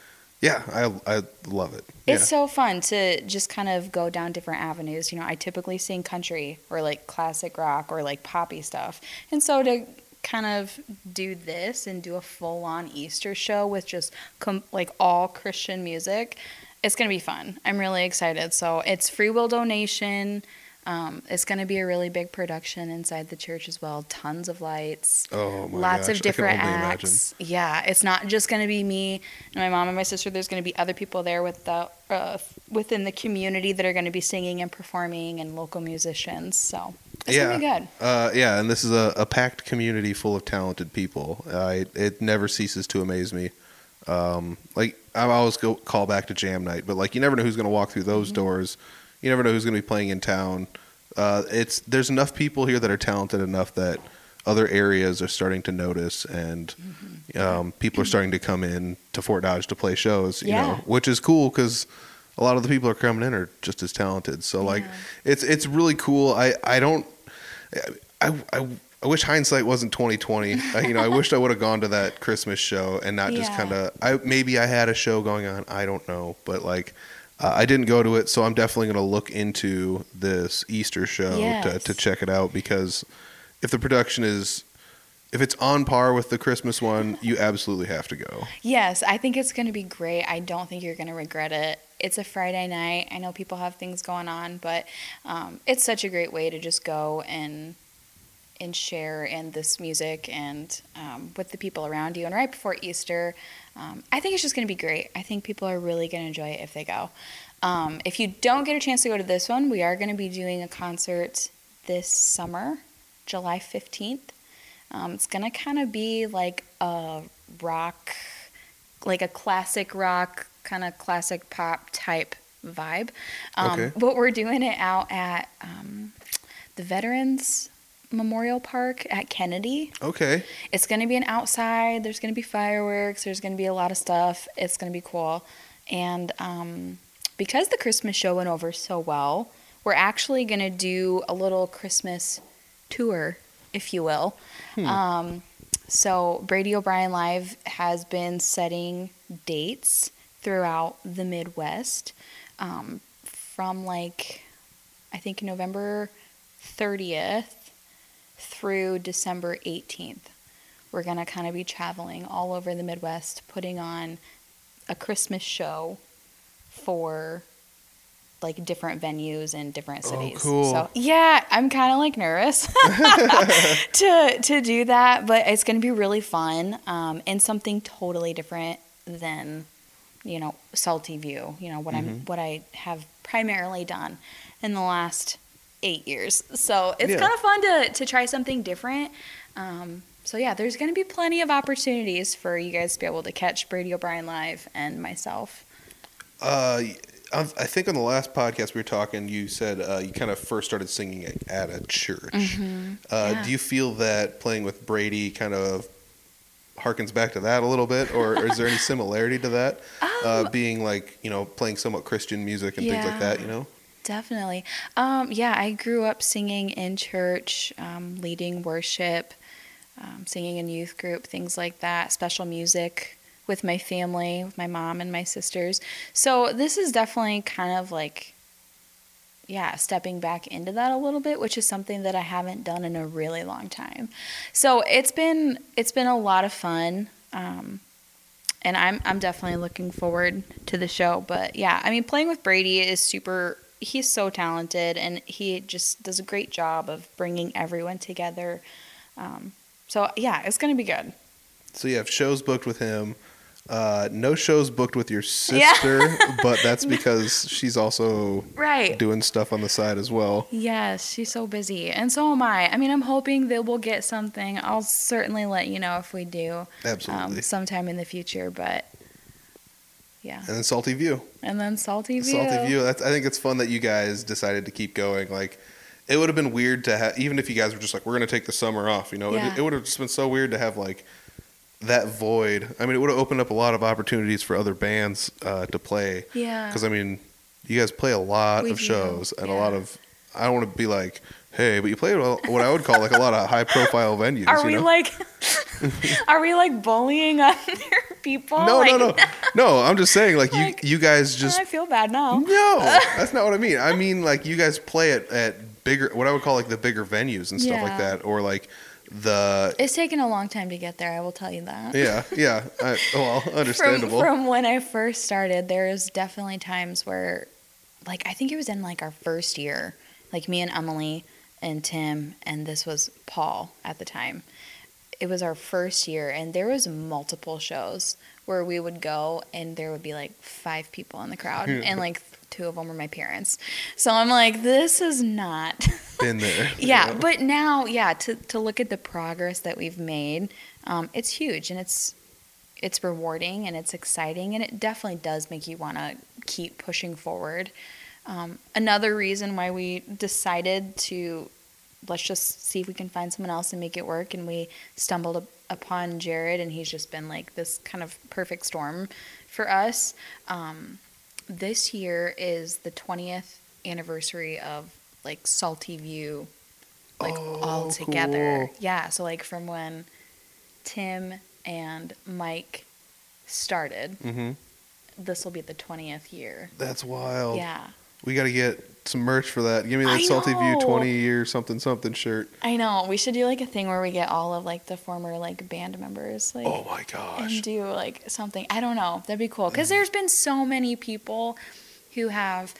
yeah, I I love it. It's yeah. so fun to just kind of go down different avenues. You know, I typically sing country or like classic rock or like poppy stuff. And so to kind of do this and do a full on Easter show with just com- like all Christian music, it's going to be fun. I'm really excited. So it's free will donation. Um, it's going to be a really big production inside the church as well. Tons of lights oh my lots gosh, of different only imagine. acts. Yeah, it's not just going to be me and my mom and my sister. There's going to be other people there with the uh, within the community that are going to be singing and performing and local musicians. So it's yeah. going to be good. Uh, yeah, and this is a, a packed community full of talented people. Uh, it, it never ceases to amaze me. Um, like I always go call back to jam night, but like you never know who's going to walk through those Mm-hmm. doors. You never know who's going to be playing in town. Uh, it's there's enough people here that are talented enough that other areas are starting to notice, and Mm-hmm. um, people are starting to come in to Fort Dodge to play shows. You Yeah. know, which is cool because a lot of the people are coming in are just as talented. So like, it's it's really cool. I I don't. I, I, I wish hindsight wasn't 2020. I, you know, I wished I would have gone to that Christmas show and not just Yeah. kind of. I maybe I had a show going on. I don't know, but like, uh, I didn't go to it, so I'm definitely going to look into this Easter show to Yes. to check it out because if the production is if it's on par with the Christmas one, you absolutely have to go. Yes, I think it's going to be great. I don't think you're going to regret it. It's a Friday night. I know people have things going on, but um, it's such a great way to just go and and share in this music and um, with the people around you. And right before Easter, um, I think it's just going to be great. I think people are really going to enjoy it if they go. Um, if you don't get a chance to go to this one, we are going to be doing a concert this summer, July 15th. Um, it's going to kind of be like a rock, like a classic rock, kind of classic pop type vibe. Um, Okay. But we're doing it out at um, the Veterans Memorial Park at Kennedy. Okay. It's going to be an outside. There's going to be fireworks. There's going to be a lot of stuff. It's going to be cool. And um, because the Christmas show went over so well, we're actually going to do a little Christmas tour, if you will. Um, so Brady O'Brien Live has been setting dates throughout the Midwest um, from like, I think November 30th through December 18th. We're going to kind of be traveling all over the Midwest, putting on a Christmas show for like different venues in different Oh, cities. cool. So yeah, I'm kind of like nervous to to do that, but it's going to be really fun um, and something totally different than you know Salty View. You know what Mm-hmm. I'm what I have primarily done in the last eight years. So it's Yeah. kind of fun to to try something different. Um, so yeah, there's going to be plenty of opportunities for you guys to be able to catch Brady O'Brien live and myself. Uh, I I think on the last podcast we were talking, you said uh, you kind of first started singing at, a church. Uh, Mm-hmm. Yeah. Do you feel that playing with Brady kind of harkens back to that a little bit, or, is there any similarity to that? uh, being like you know playing somewhat Christian music and things like Um, that, you know. Definitely. Um, yeah, I grew up singing in church, um, leading worship, um, singing in youth group, things like that, special music with my family, with my mom and my sisters. So this is definitely kind of like, yeah, stepping back into that a little bit, which is something that I haven't done in a really long time. So it's been it's been a lot of fun. Um, and I'm I'm definitely looking forward to the show. But yeah, I mean, playing with Brady is super. He's so talented, and he just does a great job of bringing everyone together. Um, so yeah, it's gonna be good. So you have shows booked with him. Uh, no shows booked with your Yeah. sister, but that's because she's also Right. doing stuff on the side as well. Yes, she's so busy, and so am I. I mean, I'm hoping that we'll get something. I'll certainly let you know if we do, Absolutely. um, sometime in the future. But yeah, And then Salty View. and then Salty View. Salty View. That's, I think it's fun that you guys decided to keep going. Like, it would have been weird to have, even if you guys were just like, we're going to take the summer off, you know, Yeah. it, it would have just been so weird to have like that void. I mean, it would have opened up a lot of opportunities for other bands uh, to play. Yeah. Because, I mean, you guys play a lot We of do, shows and a lot of, I don't want to be like, hey, but you play at what I would call like a lot of high profile venues. Are you we know? like, are we like bullying other people? no, like, no, no, no. I'm just saying, like, Like, you, you guys just I feel bad now. No, that's not what I mean. I mean like you guys play it at bigger, what I would call like the bigger venues and stuff like that, or like the It's taken a long time to get there. I will tell you that. yeah, yeah. I, well, From, understandable. from when I first started, there's definitely times where, like, I think it was in like our first year, like me and Emily and Tim, and this was Paul at the time. It was our first year, and there was multiple shows where we would go, and there would be like five people in the crowd, and like two of them were my parents. So I'm like, this is not. Been there. yeah, but now, yeah, to to look at the progress that we've made, um, it's huge and it's it's rewarding and it's exciting and it definitely does make you want to keep pushing forward. Um, another reason why we decided to let's just see if we can find someone else and make it work, and we stumbled up upon Jared, and he's just been like this kind of perfect storm for us. Um, this year is the 20th anniversary of like Salty View, like all Oh, together. cool. Yeah, so like from when Tim and Mike started, hmm this will be the 20th year. That's wild. Yeah. We got to get some merch for that. Give me that I Salty View 20 year something something shirt. I know. We should do like a thing where we get all of like the former like band members like Oh my gosh. and do like something. I don't know. That'd be cool mm. because there's been so many people who have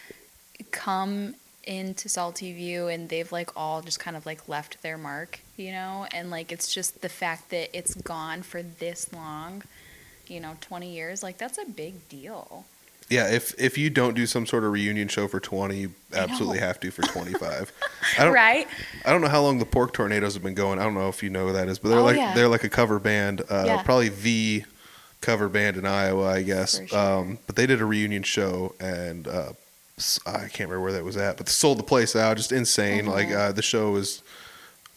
come into Salty View and they've like all just kind of like left their mark, you know? And like it's just the fact that it's gone for this long, you know, 20 years, like that's a big deal. Yeah, if if you don't do some sort of reunion show for 20, you absolutely have to for 25. I don't Right? I don't know how long the Pork Tornadoes have been going. I don't know if you know who that is, but they're Oh, like yeah. they're like a cover band, uh, Yeah. probably the cover band in Iowa, I guess. Sure. Um, but they did a reunion show, and uh, I can't remember where that was at, but they sold the place out, just insane. Uh-huh. Like uh, the show was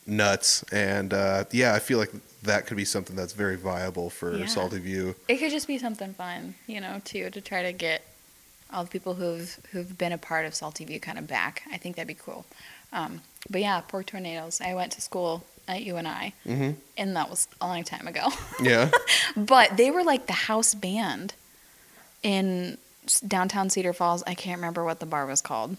nuts, and uh, yeah, I feel like that could be something that's very viable for Yeah. Salty View. It could just be something fun, you know, too, to try to get all the people who've who've been a part of Salty View kind of back. I think that'd be cool. Um, but yeah, Pork Tornadoes. I went to school at UNI, hmm and that was a long time ago. Yeah, but they were like the house band in downtown Cedar Falls. I can't remember what the bar was called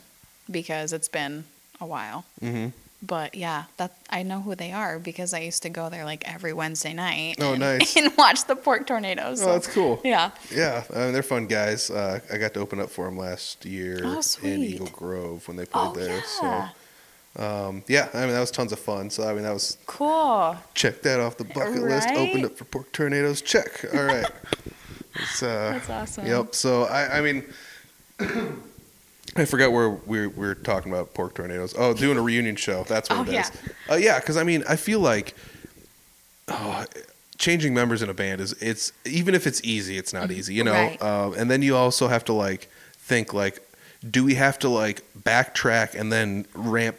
because it's been a while. hmm But yeah, that I know who they are because I used to go there like every Wednesday night. Oh, and, nice. And watch the Pork Tornadoes. oh, that's cool. yeah. Yeah, I mean, they're fun guys. Uh, I got to open up for them last year Oh, in. Eagle Grove when they played Oh there. yeah. So, um, yeah, I mean, that was tons of fun. So, I mean, that was Cool. check that off the bucket list. Right? Opened up for pork tornadoes. Check. All right. it's, uh, That's awesome. Yep. So, I, I mean, I forgot where we we were talking about pork tornadoes. Oh, doing a reunion show. That's what Oh, it is. yeah. Uh, yeah, because I mean, I feel like oh, changing members in a band is it's even if it's easy, it's not easy, you know. Right. Um, and then you also have to like think like, do we have to like backtrack and then ramp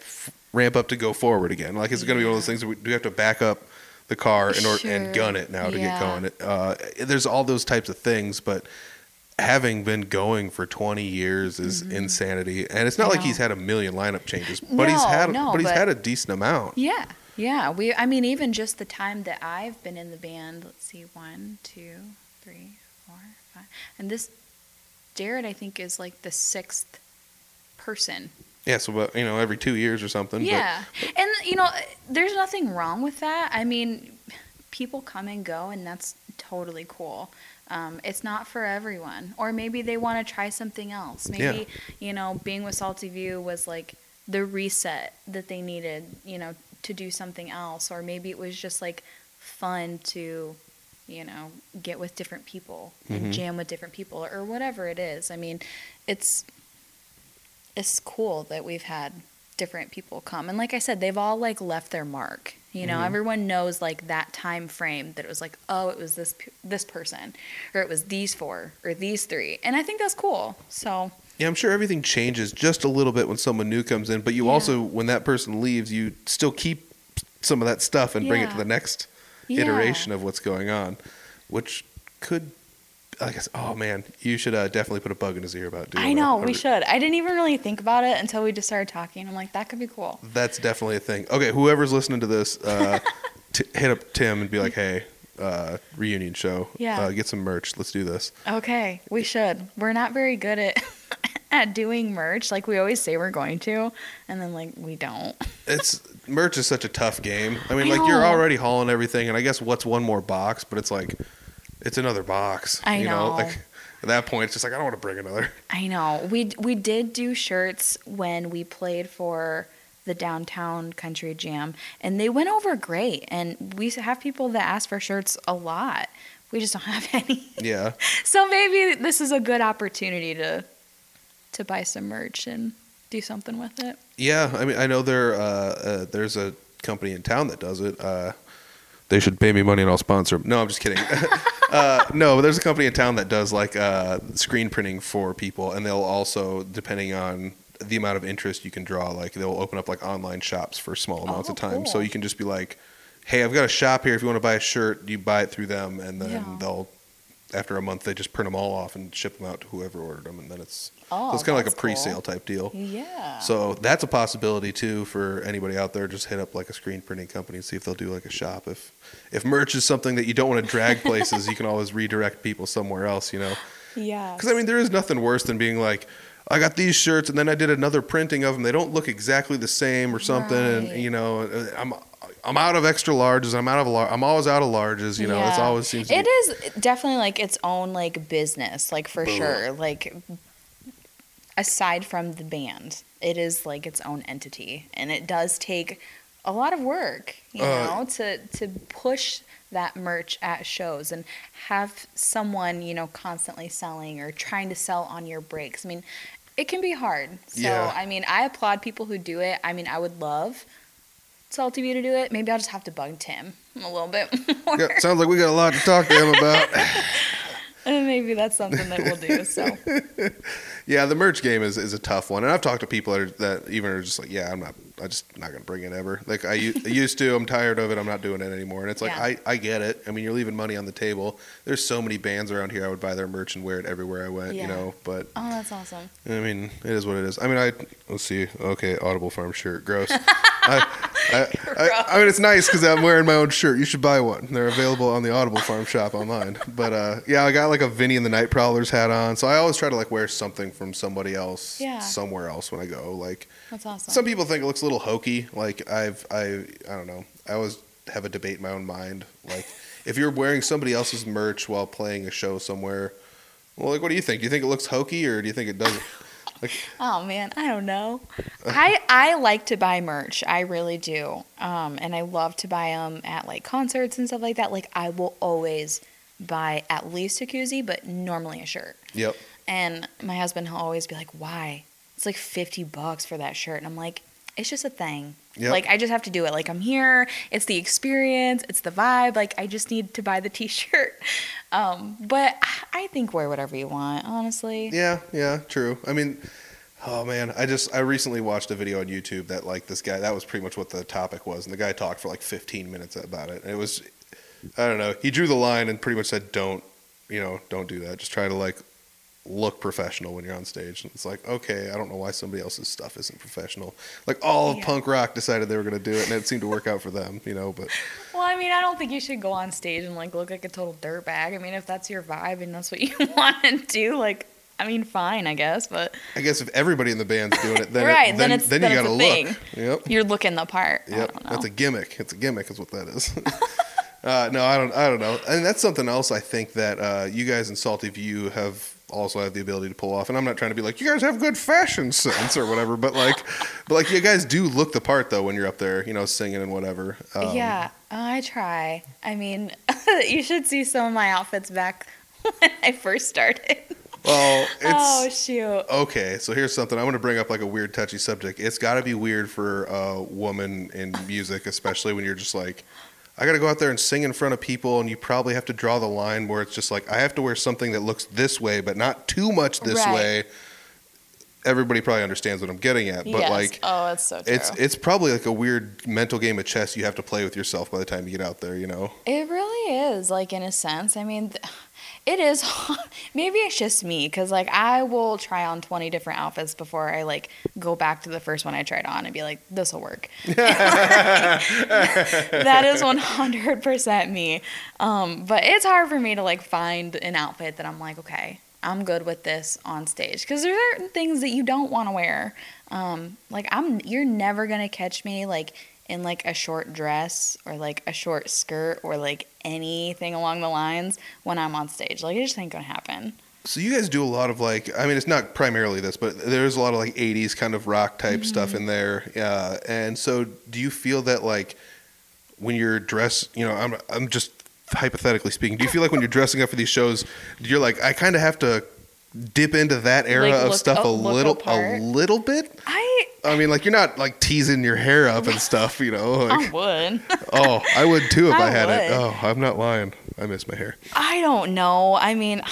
ramp up to go forward again? Like, is it going to be one of those things? Where we, do we have to back up the car in Sure. and gun it now to Yeah. get going? Uh, there's all those types of things, but having been going for 20 years is insanity and it's not Mm-hmm. Like he's had a million lineup changes but he's had no, but he's but- had a decent amount Yeah. Yeah. We I mean even just the time that I've been in the band, let's see, one, two, three, four, five. And this Jared I think is like the sixth person. yeah so but you know every two years or something but- Yeah. And you know, there's nothing wrong with that. I mean, people come and go and that's totally cool. Um, it's not for everyone. Or maybe they want to try something else. Maybe, you know, being with Salty View was like the reset that they needed, you know, to do something else. Or maybe it was just like fun to, you know, get with different people and Mhm. jam with different people or whatever it is. I mean, it's it's cool that we've had different people come and like i said they've all like left their mark you know Mhm. everyone knows like that time frame that it was like oh it was this this person or it was these four or these three and i think that's cool so Yeah, I'm sure everything changes just a little bit when someone new comes in, but you Yeah. also, when that person leaves, you still keep some of that stuff and bring it to the next yeah. iteration of what's going on, which could, I guess, oh man, you should uh, definitely put a bug in his ear about doing i know a- a we should i didn't even really think about it until we just started talking i'm like that could be cool That's definitely a thing. Okay, whoever's listening to this, uh, t- hit up Tim and be like, hey, uh, reunion show. Yeah. Uh, get some merch. Let's do this. okay we should we're not very good at at doing merch like we always say we're going to and then like we don't It's merch is such a tough game. I mean, I like you're already hauling everything, and I guess what's one more box, but it's like it's another box. I you know. Like at that point, it's just like I don't want to bring another. I know. We we did do shirts when we played for the downtown country jam and they went over great and we have people that ask for shirts a lot. We just don't have any. Yeah. So maybe this is a good opportunity to to buy some merch and do something with it. Yeah, I mean, I know there uh, uh, there's a company in town that does it. Uh, they should pay me money and I'll sponsor them. No, I'm just kidding. Uh, no, but there's a company in town that does like uh, screen printing for people, and they'll also, depending on the amount of interest you can draw, like they'll open up like online shops for small amounts Oh, of time. So you can just be like, "Hey, I've got a shop here. If you want to buy a shirt, you buy it through them, and then Yeah. they'll." After a month, they just print them all off and ship them out to whoever ordered them, and then it's Oh, so it's kind of like a pre-sale type deal. Yeah. So that's a possibility too for anybody out there. Just hit up like a screen printing company and see if they'll do like a shop. If if merch is something that you don't want to drag places, you can always redirect people somewhere else. You know, yeah. because I mean there is nothing worse than being like, I got these shirts, and then I did another printing of them. They don't look exactly the same or something, Right. and you know, uh, I'm I'm out of extra larges. I'm out of lar- I'm always out of larges. You know, it's always seems. To It be, is definitely like its own like business, like for Ugh. sure. Like aside from the band, it is like its own entity, and it does take a lot of work, you Uh, know, to to push that merch at shows and have someone you know constantly selling or trying to sell on your breaks. I mean, it can be hard. So Yeah. I mean, I applaud people who do it. I mean, I would love. Salty View to do it. Maybe I'll just have to bug Tim a little bit more. Yeah, sounds like we got a lot to talk to him about. And maybe that's something that we'll do. So yeah, the merch game is, is a tough one, and I've talked to people that, are, that even are just like, yeah, I'm not, I just not gonna bring it ever. Like I, u- I used to, I'm tired of it. I'm not doing it anymore. And it's like Yeah. I, I get it. I mean, you're leaving money on the table. There's so many bands around here. I would buy their merch and wear it everywhere I went. Yeah. You know, but Oh, that's awesome. I mean, it is what it is. I mean, I let's see. Okay, Audible Farm shirt, gross. I, I, I, I mean, it's nice because I'm wearing my own shirt. You should buy one. They're available on the Audible Farm shop online. But uh, yeah, I got like a Vinny and the Night Prowlers hat on, so I always try to like wear something from somebody else, Yeah. somewhere else when I go. Like That's awesome. some people think it looks a little hokey. Like I've, I, I don't know. I always have a debate in my own mind. Like if you're wearing somebody else's merch while playing a show somewhere, well, like what do you think? Do you think it looks hokey or do you think it doesn't? Like, oh man, I don't know. I I like to buy merch. I really do. Um, and I love to buy them at like concerts and stuff like that. Like I will always buy at least a koozie, but normally a shirt. yep. And my husband will always be like, "Why? It's like fifty bucks for that shirt." And I'm like, "It's just a thing. Yep. Like I just have to do it. Like I'm here. It's the experience. It's the vibe. Like I just need to buy the T-shirt." Um, but I think wear whatever you want. Honestly. Yeah, yeah, true. I mean, oh man, I just I recently watched a video on YouTube that like this guy that was pretty much what the topic was, and the guy talked for like 15 minutes about it, and it was I don't know. He drew the line and pretty much said, "Don't, you know, don't do that. Just try to like look professional when you're on stage." And it's like, okay, I don't know why somebody else's stuff isn't professional. Like all of Yeah. punk rock decided they were going to do it, and it seemed to work out for them, you know. But Well, I mean, I don't think you should go on stage and like look like a total dirtbag. I mean, if that's your vibe and that's what you want to do, like, I mean, fine, I guess. But I guess if everybody in the band's doing it, then it- Right, then, then it's- then then you got to look. Yep. you're looking the part. Yep, that's a gimmick. It's a gimmick, is what that is. uh, no, I don't. I don't know. And that's something else. I think that uh, you guys in Salty View have also have the ability to pull off. And I'm not trying to be like you guys have good fashion sense or whatever, but like, but like you guys do look the part though when you're up there, you know, singing and whatever. Um, yeah, I try. I mean, you should see some of my outfits back when I first started. Well, it's. oh shoot. Okay, so here's something I want to bring up like a weird touchy subject. It's got to be weird for a woman in music, especially when you're just like, I got to go out there and sing in front of people, and you probably have to draw the line where it's just like I have to wear something that looks this way, but not too much this Right. way. Everybody probably understands what I'm getting at, but yes. like oh, it's so true. it's it's probably like a weird mental game of chess you have to play with yourself by the time you get out there. You know? It really is, like in a sense. I mean, it is. Maybe it's just me, because like I will try on twenty different outfits before I like go back to the first one I tried on and be like, "This will work." that is one hundred percent me. Um, but it's hard for me to like find an outfit that I'm like, okay, I'm good with this on stage, because there are certain things that you don't want to wear. Um, like I'm, you're never gonna catch me like in like a short dress or like a short skirt or like anything along the lines when I'm on stage. Like it just ain't gonna happen. So you guys do a lot of like, I mean, it's not primarily this, but there's a lot of like '80s kind of rock type stuff in there. Uh, and so, do you feel that like when you're dressed, you know, I'm I'm just hypothetically speaking, do you feel like when you're dressing up for these shows, you're like, I kind of have to dip into that era Like, of look stuff a little, apart? a little bit? I I mean, like you're not like teasing your hair up and stuff, you know? Like, I would. oh, I would too if I, I had it. Oh, I'm not lying. I miss my hair. I don't know. I mean,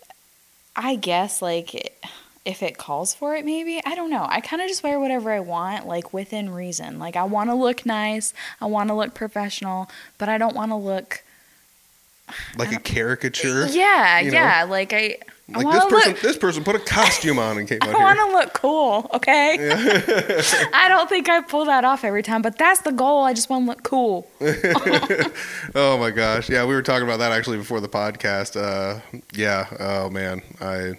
I guess like if it calls for it, maybe. I don't know. I kind of just wear whatever I want, like within reason. Like I want to look nice, I want to look professional, but I don't want to look. Like a caricature. Yeah, you know? yeah. Like I Like this person, look. this person put a costume on and came out I here. want to look cool, okay? I don't think I pull that off every time, but that's the goal. I just want to look cool. Oh my gosh. Yeah, we were talking about that actually before the podcast. Uh, yeah. Oh man. I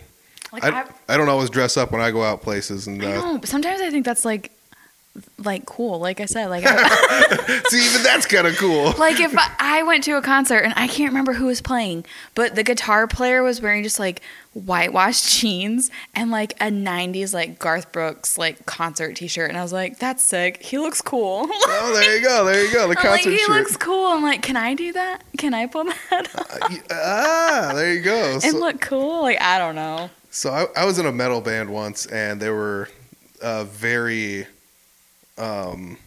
Like I, I don't always dress up when I go out places, and I uh, know, but sometimes I think that's like, like cool. Like I said, like I, see, even that's kind of cool. like if I, I went to a concert and I can't remember who was playing, but the guitar player was wearing just like whitewashed jeans and like a '90s like Garth Brooks like concert T-shirt, and I was like, "That's sick. He looks cool." Oh, there you go, there you go, the I'm like, concert he shirt. looks cool. I'm like, can I do that? Can I pull that off ah, there you go. and So, look cool? Like I don't know. so I, I was in a metal band once, and they were uh, very um,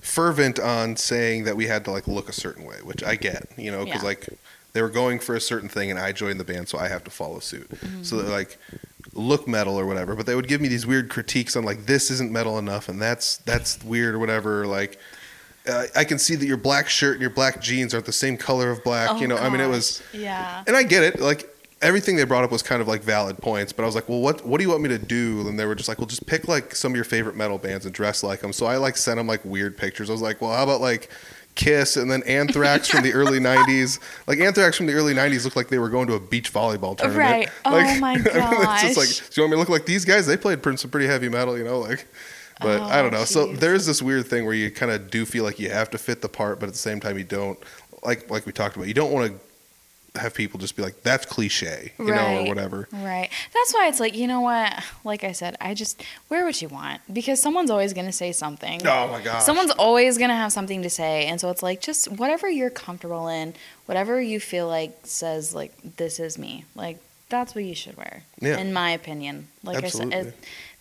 fervent on saying that we had to like look a certain way, which I get, you know, because Yeah. like they were going for a certain thing, and I joined the band, so I have to follow suit. Mm-hmm. So they're like look metal or whatever, but they would give me these weird critiques on like this isn't metal enough, and that's that's weird or whatever, like. Uh, I can see that your black shirt and your black jeans aren't the same color of black. Oh, you know, I mean, it was yeah. and I get it. Like everything they brought up was kind of like valid points, but I was like, well, what what do you want me to do? And they were just like, well, just pick like some of your favorite metal bands and dress like them. So I like sent them like weird pictures. I was like, well, how about like Kiss and then Anthrax from the early '90s? Like Anthrax from the early '90s looked like they were going to a beach volleyball tournament. Right. Oh Like, my I mean, it's just like, gosh. do you want me to look like these guys? They played some pretty heavy metal, you know, like. But oh, I don't Oh, know. So there is this weird thing where you kind of do feel like you have to fit the part, but at the same time you don't. Like like we talked about, you don't want to have people just be like, "That's cliche," you know, or whatever. Right. That's why it's like, you know what? Like I said, I just wear what you want because someone's always going to say something. Oh my God. Someone's always going to have something to say. And so it's like just whatever you're comfortable in, whatever you feel like says like this is me. Like that's what you should wear. Yeah. In my opinion. Like I said, it,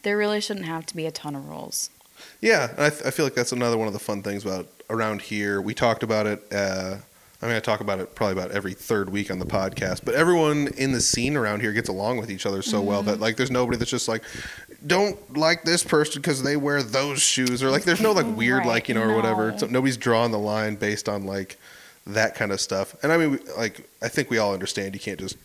there really shouldn't have to be a ton of rules. Yeah, I, th- I feel like that's another one of the fun things about around here. We talked about it. Uh, I mean, I talk about it probably about every third week on the podcast. But everyone in the scene around here gets along with each other so well Mm-hmm. that like, there's nobody that's just like, don't like this person because they wear those shoes, or like, there's no like weird Right, like you know or whatever. So nobody's drawing the line based on like that kind of stuff. And I mean, we- like, I think we all understand you can't just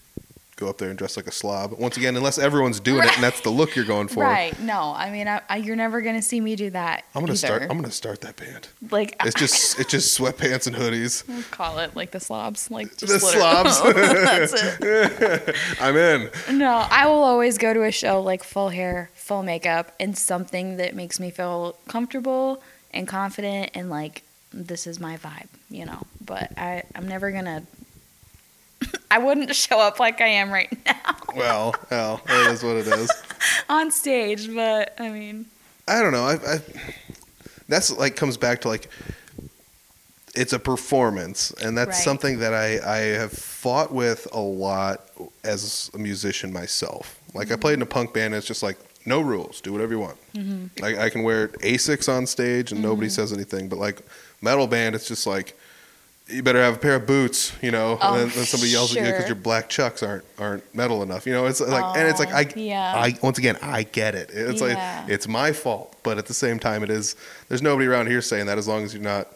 go up there and dress like a slob. Once again, unless everyone's doing it and that's the look you're going for. Right. No, I mean, I, I, you're never going to see me do that. I'm gonna either. start. I'm gonna start that band. like, It's just it's just sweatpants and hoodies. We'll call it like the slobs. Like just The literally- slobs. That's it. I'm in. No, I will always go to a show like full hair, full makeup, and something that makes me feel comfortable and confident and like this is my vibe, you know. But I, I'm never gonna. I wouldn't show up like I am right now Well, well, that is what it is. on stage, but I mean, I don't know. I, I that's like comes back to like it's a performance, and that's Right. something that I I have fought with a lot as a musician myself. Like I played in a punk band, and it's just like no rules, do whatever you want. Mm-hmm. Like I can wear Asics on stage, and nobody says anything. But like metal band, it's just like. You better have a pair of boots, you know. Oh, and then, then somebody yells at you because your black chucks aren't aren't metal enough. You know, it's like, and it's like I, Oh, yeah. I once again, I get it. It's Yeah. like it's my fault, but at the same time, it is. There's nobody around here saying that as long as you're not,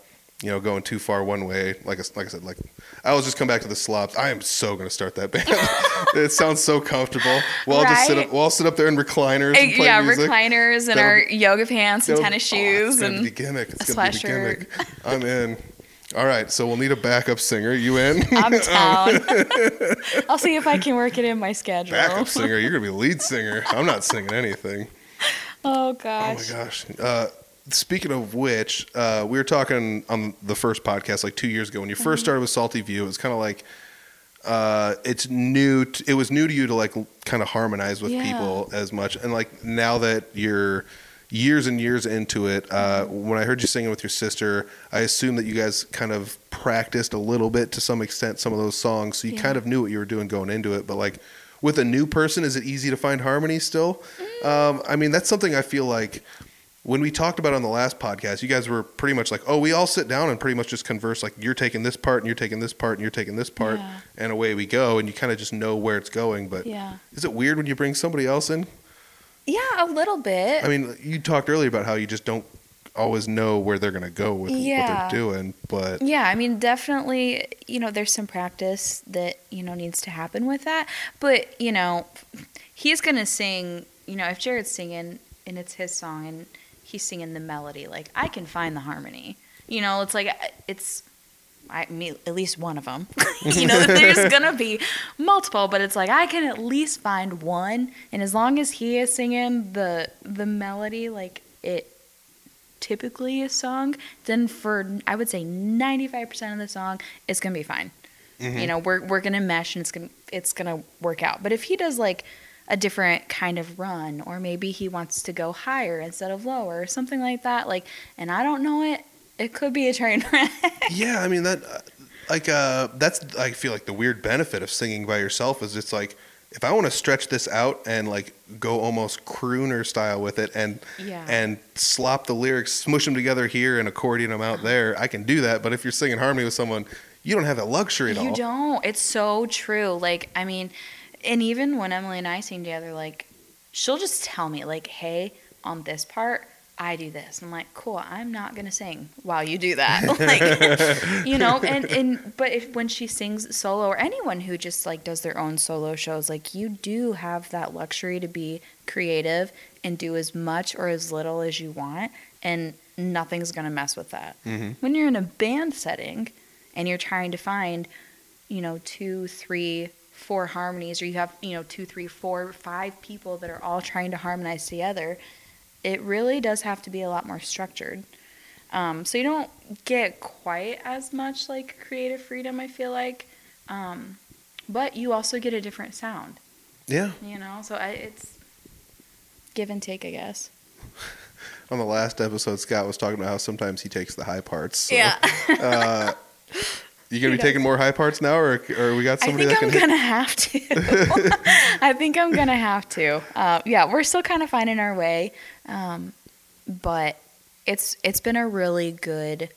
you know, going too far one way. Like I, like I said, like I will just come back to the slobs. I am so gonna start that band. it sounds so comfortable. We'll all just sit up. We'll sit up there in recliners and eh, play yeah, music. recliners and That'll- our yoga pants and tennis oh, shoes it's and be the gimmick. It's a gonna be the gimmick. I'm in. All right, so we'll need a backup singer. You in? I'm down. I'll see if I can work it in my schedule. backup singer. You're gonna be lead singer. I'm not singing anything. Oh gosh. Oh my gosh. Uh, speaking of which, uh, we were talking on the first podcast like two years ago when you Mm-hmm. first started with Salty View. It was kind of like uh, it's new. To, it was new to you to like kind of harmonize with Yeah. people as much, and like now that you're years and years into it, uh, when I heard you singing with your sister, I assume that you guys kind of practiced a little bit to some extent some of those songs, so you Yeah. kind of knew what you were doing going into it. But like with a new person, is it easy to find harmony still? Mm. Um, I mean, that's something I feel like when we talked about on the last podcast, you guys were pretty much like, oh, we all sit down and pretty much just converse. Like you're taking this part and you're taking this part and you're taking this part, Yeah. and away we go. And you kind of just know where it's going. But Yeah. is it weird when you bring somebody else in? Yeah, a little bit. I mean, you talked earlier about how you just don't always know where they're going to go with Yeah. what they're doing. But Yeah, I mean, definitely, you know, there's some practice that, you know, needs to happen with that. But, you know, he's going to sing, you know, if Jared's singing and it's his song and he's singing the melody, like, I can find the harmony. You know, it's like, it's, I mean, at least one of them. you know, there's gonna be multiple, but it's like I can at least find one, and as long as he is singing the the melody like it typically is sung, then for I would say 95% of the song, it's gonna be fine. Mm-hmm. You know, we're we're gonna mesh and it's gonna it's gonna work out. But if he does like a different kind of run, or maybe he wants to go higher instead of lower, or something like that, like, and I don't know it, it could be a train wreck. Yeah, I mean that, uh, like, uh, that's I feel like the weird benefit of singing by yourself is it's like if I want to stretch this out and like go almost crooner style with it and Yeah. and slop the lyrics, smush them together here and accordion them out there, I can do that. But if you're singing harmony with someone, you don't have that luxury at You all. You don't. It's so true. Like, I mean, and even when Emily and I sing together, like, she'll just tell me, like, hey, on this part, I do this. I'm like, cool, I'm not gonna sing while you do that. like you know, and, and but if when she sings solo or anyone who just like does their own solo shows, like you do have that luxury to be creative and do as much or as little as you want and nothing's gonna mess with that. Mhm. When you're in a band setting and you're trying to find, you know, two, three, four harmonies, or you have, you know, two, three, four, five people that are all trying to harmonize together, it really does have to be a lot more structured. Um, so you don't get quite as much like creative freedom, I feel like, um, but you also get a different sound, Yeah. you know. So I, it's give and take, I guess. On the last episode, Scott was talking about how sometimes he takes the high parts. so, yeah, uh, you gonna be does. taking more high parts now, or or we got somebody? I think that I'm can? gonna have to. I think I'm gonna have to. Uh, yeah, we're still kind of finding our way, um, but it's it's been a really good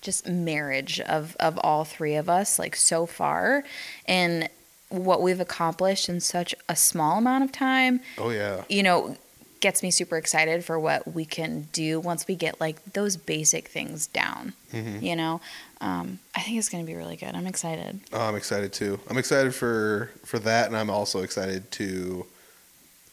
just marriage of of all three of us like so far, and what we've accomplished in such a small amount of time Oh yeah. you know, gets me super excited for what we can do once we get like those basic things down. Mhm. You know, um, I think it's going to be really good. I'm excited. Oh, I'm excited too. I'm excited for for that, and I'm also excited to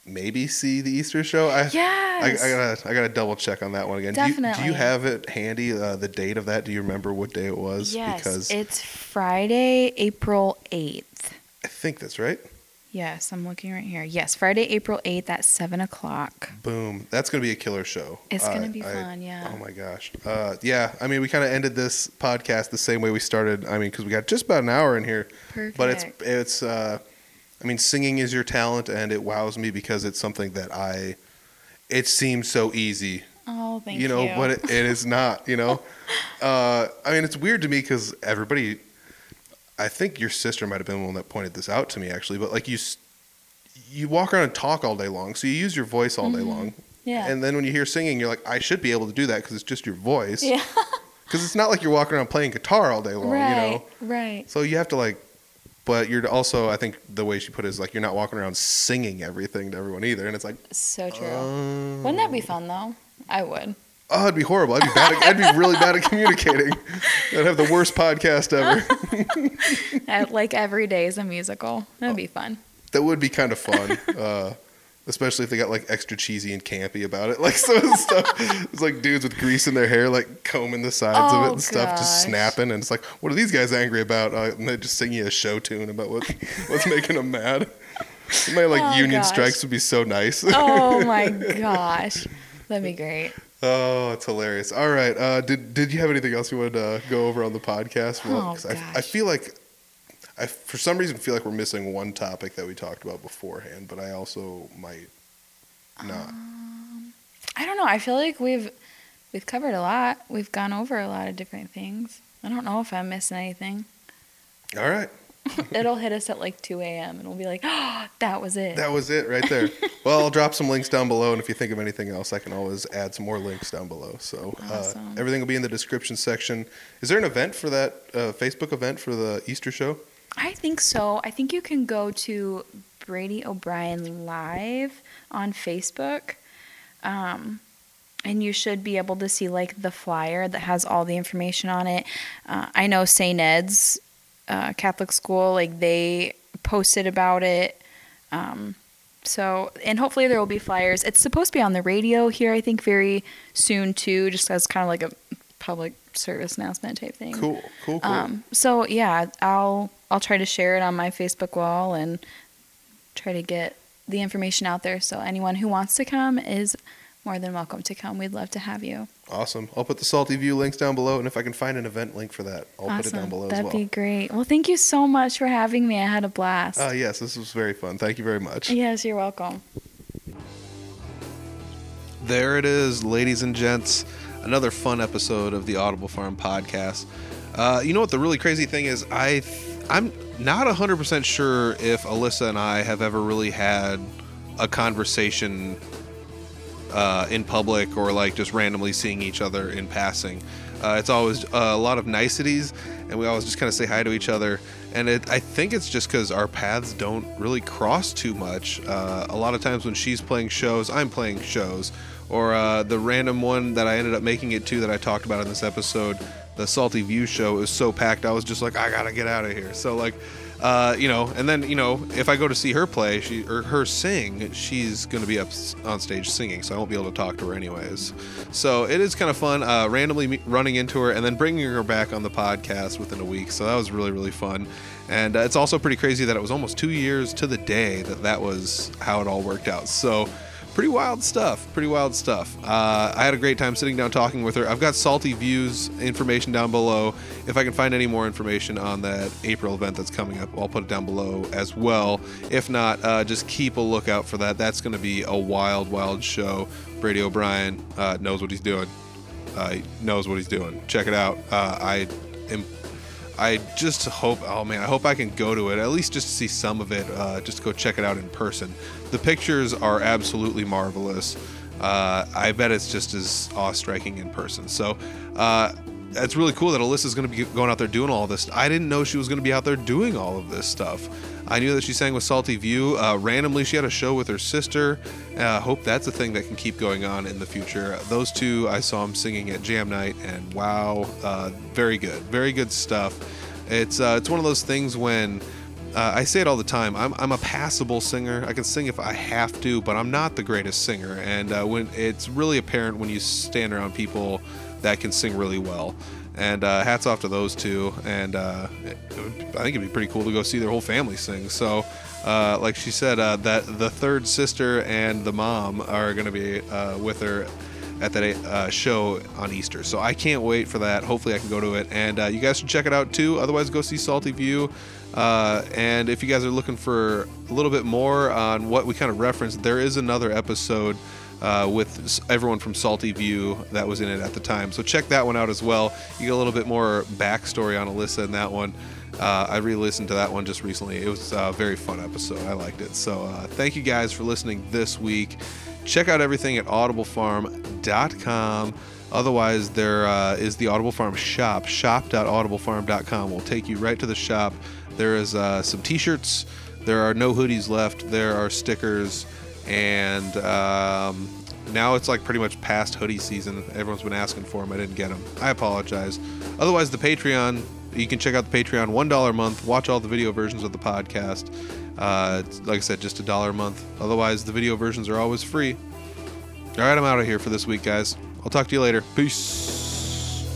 maybe see the Easter show. I, I, Yes. I gotta I gotta double check on that one again. Do you, do you have it handy? Uh, the date of that? Do you remember what day it was? yes, because it's Friday, April 8th. I think that's right. Yes, I'm looking right here. Yes, Friday, April 8th at 7 o'clock. Boom. That's gonna be a killer show. It's gonna Uh, be I- fun, yeah. Oh my gosh. Uh, yeah. I mean, we kind of ended this podcast the same way we started. I mean, because we got just about an hour in here. Perfect. but it's it's uh i mean singing is your talent and it wows me because it's something that i it seems so easy oh, thank you. you know but it, it is not you know uh i mean it's weird to me because everybody i think your sister might have been the one that pointed this out to me actually but like you you walk around and talk all day long so you use your voice all day long Mm-hmm. yeah. and then when you hear singing you're like i should be able to do that because it's just your voice yeah. because it's not like you're walking around playing guitar all day long right. you know Right. so you have to like, but you're also, I think the way she put it is like, you're not walking around singing everything to everyone either. And it's like, So true. um, Wouldn't that be fun though? I would. Oh, it'd be horrible. I'd be bad. At, I'd be really bad at communicating. I'd have the worst podcast ever. Like every day is a musical. That'd be fun. that would be kind of fun. Uh, especially if they got like extra cheesy and campy about it. Like some of the stuff, it's like dudes with grease in their hair, like combing the sides of it Oh, and stuff, just snapping. And it's like, what are these guys angry about? Uh, and they just sing you a show tune about what what's making them mad. My like Oh, union gosh. strikes would be so nice. Oh my gosh. That'd be great. Oh, it's hilarious. All right. Uh, did did you have anything else you wanted to go over on the podcast? Oh, 'cause I, I feel like I for some reason feel like we're missing one topic that we talked about beforehand, but I also might not. I don't know. I feel like we've we've covered a lot. We've gone over a lot of different things. I don't know if I'm missing anything. All right. It'll hit us at like 2 a.m. and we'll be like, oh, that was it. That was it right there. well, I'll drop some links down below, and if you think of anything else, I can always add some more links down below. So uh, everything will be in the description section. Is there an event for that uh, Facebook event for the Easter show? I think so. I think you can go to Brady O'Brien Live on Facebook. Um, and you should be able to see like the flyer that has all the information on it. Uh, I know St. Ed's uh, Catholic school, like they posted about it. Um, so, and hopefully there will be flyers. It's supposed to be on the radio here, I think, very soon too, just as kind of like a public service announcement type thing. Cool, cool, cool. Um, so yeah, I'll I'll try to share it on my Facebook wall and try to get the information out there. So anyone who wants to come is more than welcome to come. We'd love to have you. awesome. I'll put the Salty View links down below, and if I can find an event link for that, I'll put it down below That'd as well. be great. Well, thank you so much for having me. I had a blast. Uh, yes, this was very fun. Thank you very much. yes, you're welcome. There it is, ladies and gents. Another fun episode of the Audible Farm podcast. Uh, you know what the really crazy thing is? I th- I'm not 100% sure if Alyssa and I have ever really had a conversation uh, in public or like just randomly seeing each other in passing. Uh, it's always uh, a lot of niceties, and we always just kind of say hi to each other. And it, I think it's just because our paths don't really cross too much. Uh, a lot of times when she's playing shows, I'm playing shows. Or uh, the random one that I ended up making it to that I talked about in this episode, the Salty View show, it was so packed. I was just like, I gotta get out of here. So like, uh, you know, and then you know, if I go to see her play, she or her sing, she's gonna be up on stage singing, so I won't be able to talk to her anyways. So it is kind of fun, uh, randomly running into her and then bringing her back on the podcast within a week. So that was really really fun, and uh, it's also pretty crazy that it was almost two years to the day that that was how it all worked out. So pretty wild stuff pretty wild stuff. Uh, i had a great time sitting down talking with her. I've got salty views information down below. If i can find any more information on that april event that's coming up i'll put it down below as well. If not uh, just keep a lookout for that. That's going to be a wild wild show. Brady o'brien uh, knows what he's doing. Uh, knows what he's doing. Check it out. Uh, i am I just hope, oh man, I hope I can go to it, at least just to see some of it, uh, just go check it out in person. The pictures are absolutely marvelous. Uh, I bet it's just as awe striking in person. So, uh, it's really cool that Alyssa's going to be going out there doing all this. I didn't know she was going to be out there doing all of this stuff. I knew that she sang with Salty View. Uh, randomly, she had a show with her sister. Uh, hope that's a thing that can keep going on in the future. Those two, I saw them singing at Jam Night, and wow, uh, very good, very good stuff. It's uh, it's one of those things when uh, I say it all the time. I'm, I'm a passable singer. I can sing if I have to, but I'm not the greatest singer. And uh, when it's really apparent when you stand around people that can sing really well. And uh, hats off to those two. And uh, I think it'd be pretty cool to go see their whole family sing. So, uh, like she said, uh, that the third sister and the mom are going to be uh, with her at that uh, show on Easter. So I can't wait for that. Hopefully, I can go to it. And you guys should check it out too. Otherwise, go see Salty View. Uh, and if you guys are looking for a little bit more on what we kind of referenced, there is another episode uh, with everyone from Salty View that was in it at the time. So check that one out as well. You get a little bit more backstory on Alyssa in that one. Uh, I re-listened to that one just recently. It was a very fun episode. I liked it. So uh, thank you guys for listening this week. Check out everything at audiblefarm.com. Otherwise, there uh, is the Audible Farm shop. Shop.audiblefarm.com will take you right to the shop. There is uh, some T-shirts. There are no hoodies left. There are stickers, and um, now it's like pretty much past hoodie season. Everyone's been asking for them. I didn't get them. I apologize. Otherwise, the Patreon. You can check out the Patreon. One dollar a month. Watch all the video versions of the podcast. Uh, like I said, just a dollar a month. Otherwise, the video versions are always free. All right, I'm out of here for this week, guys. I'll talk to you later. Peace.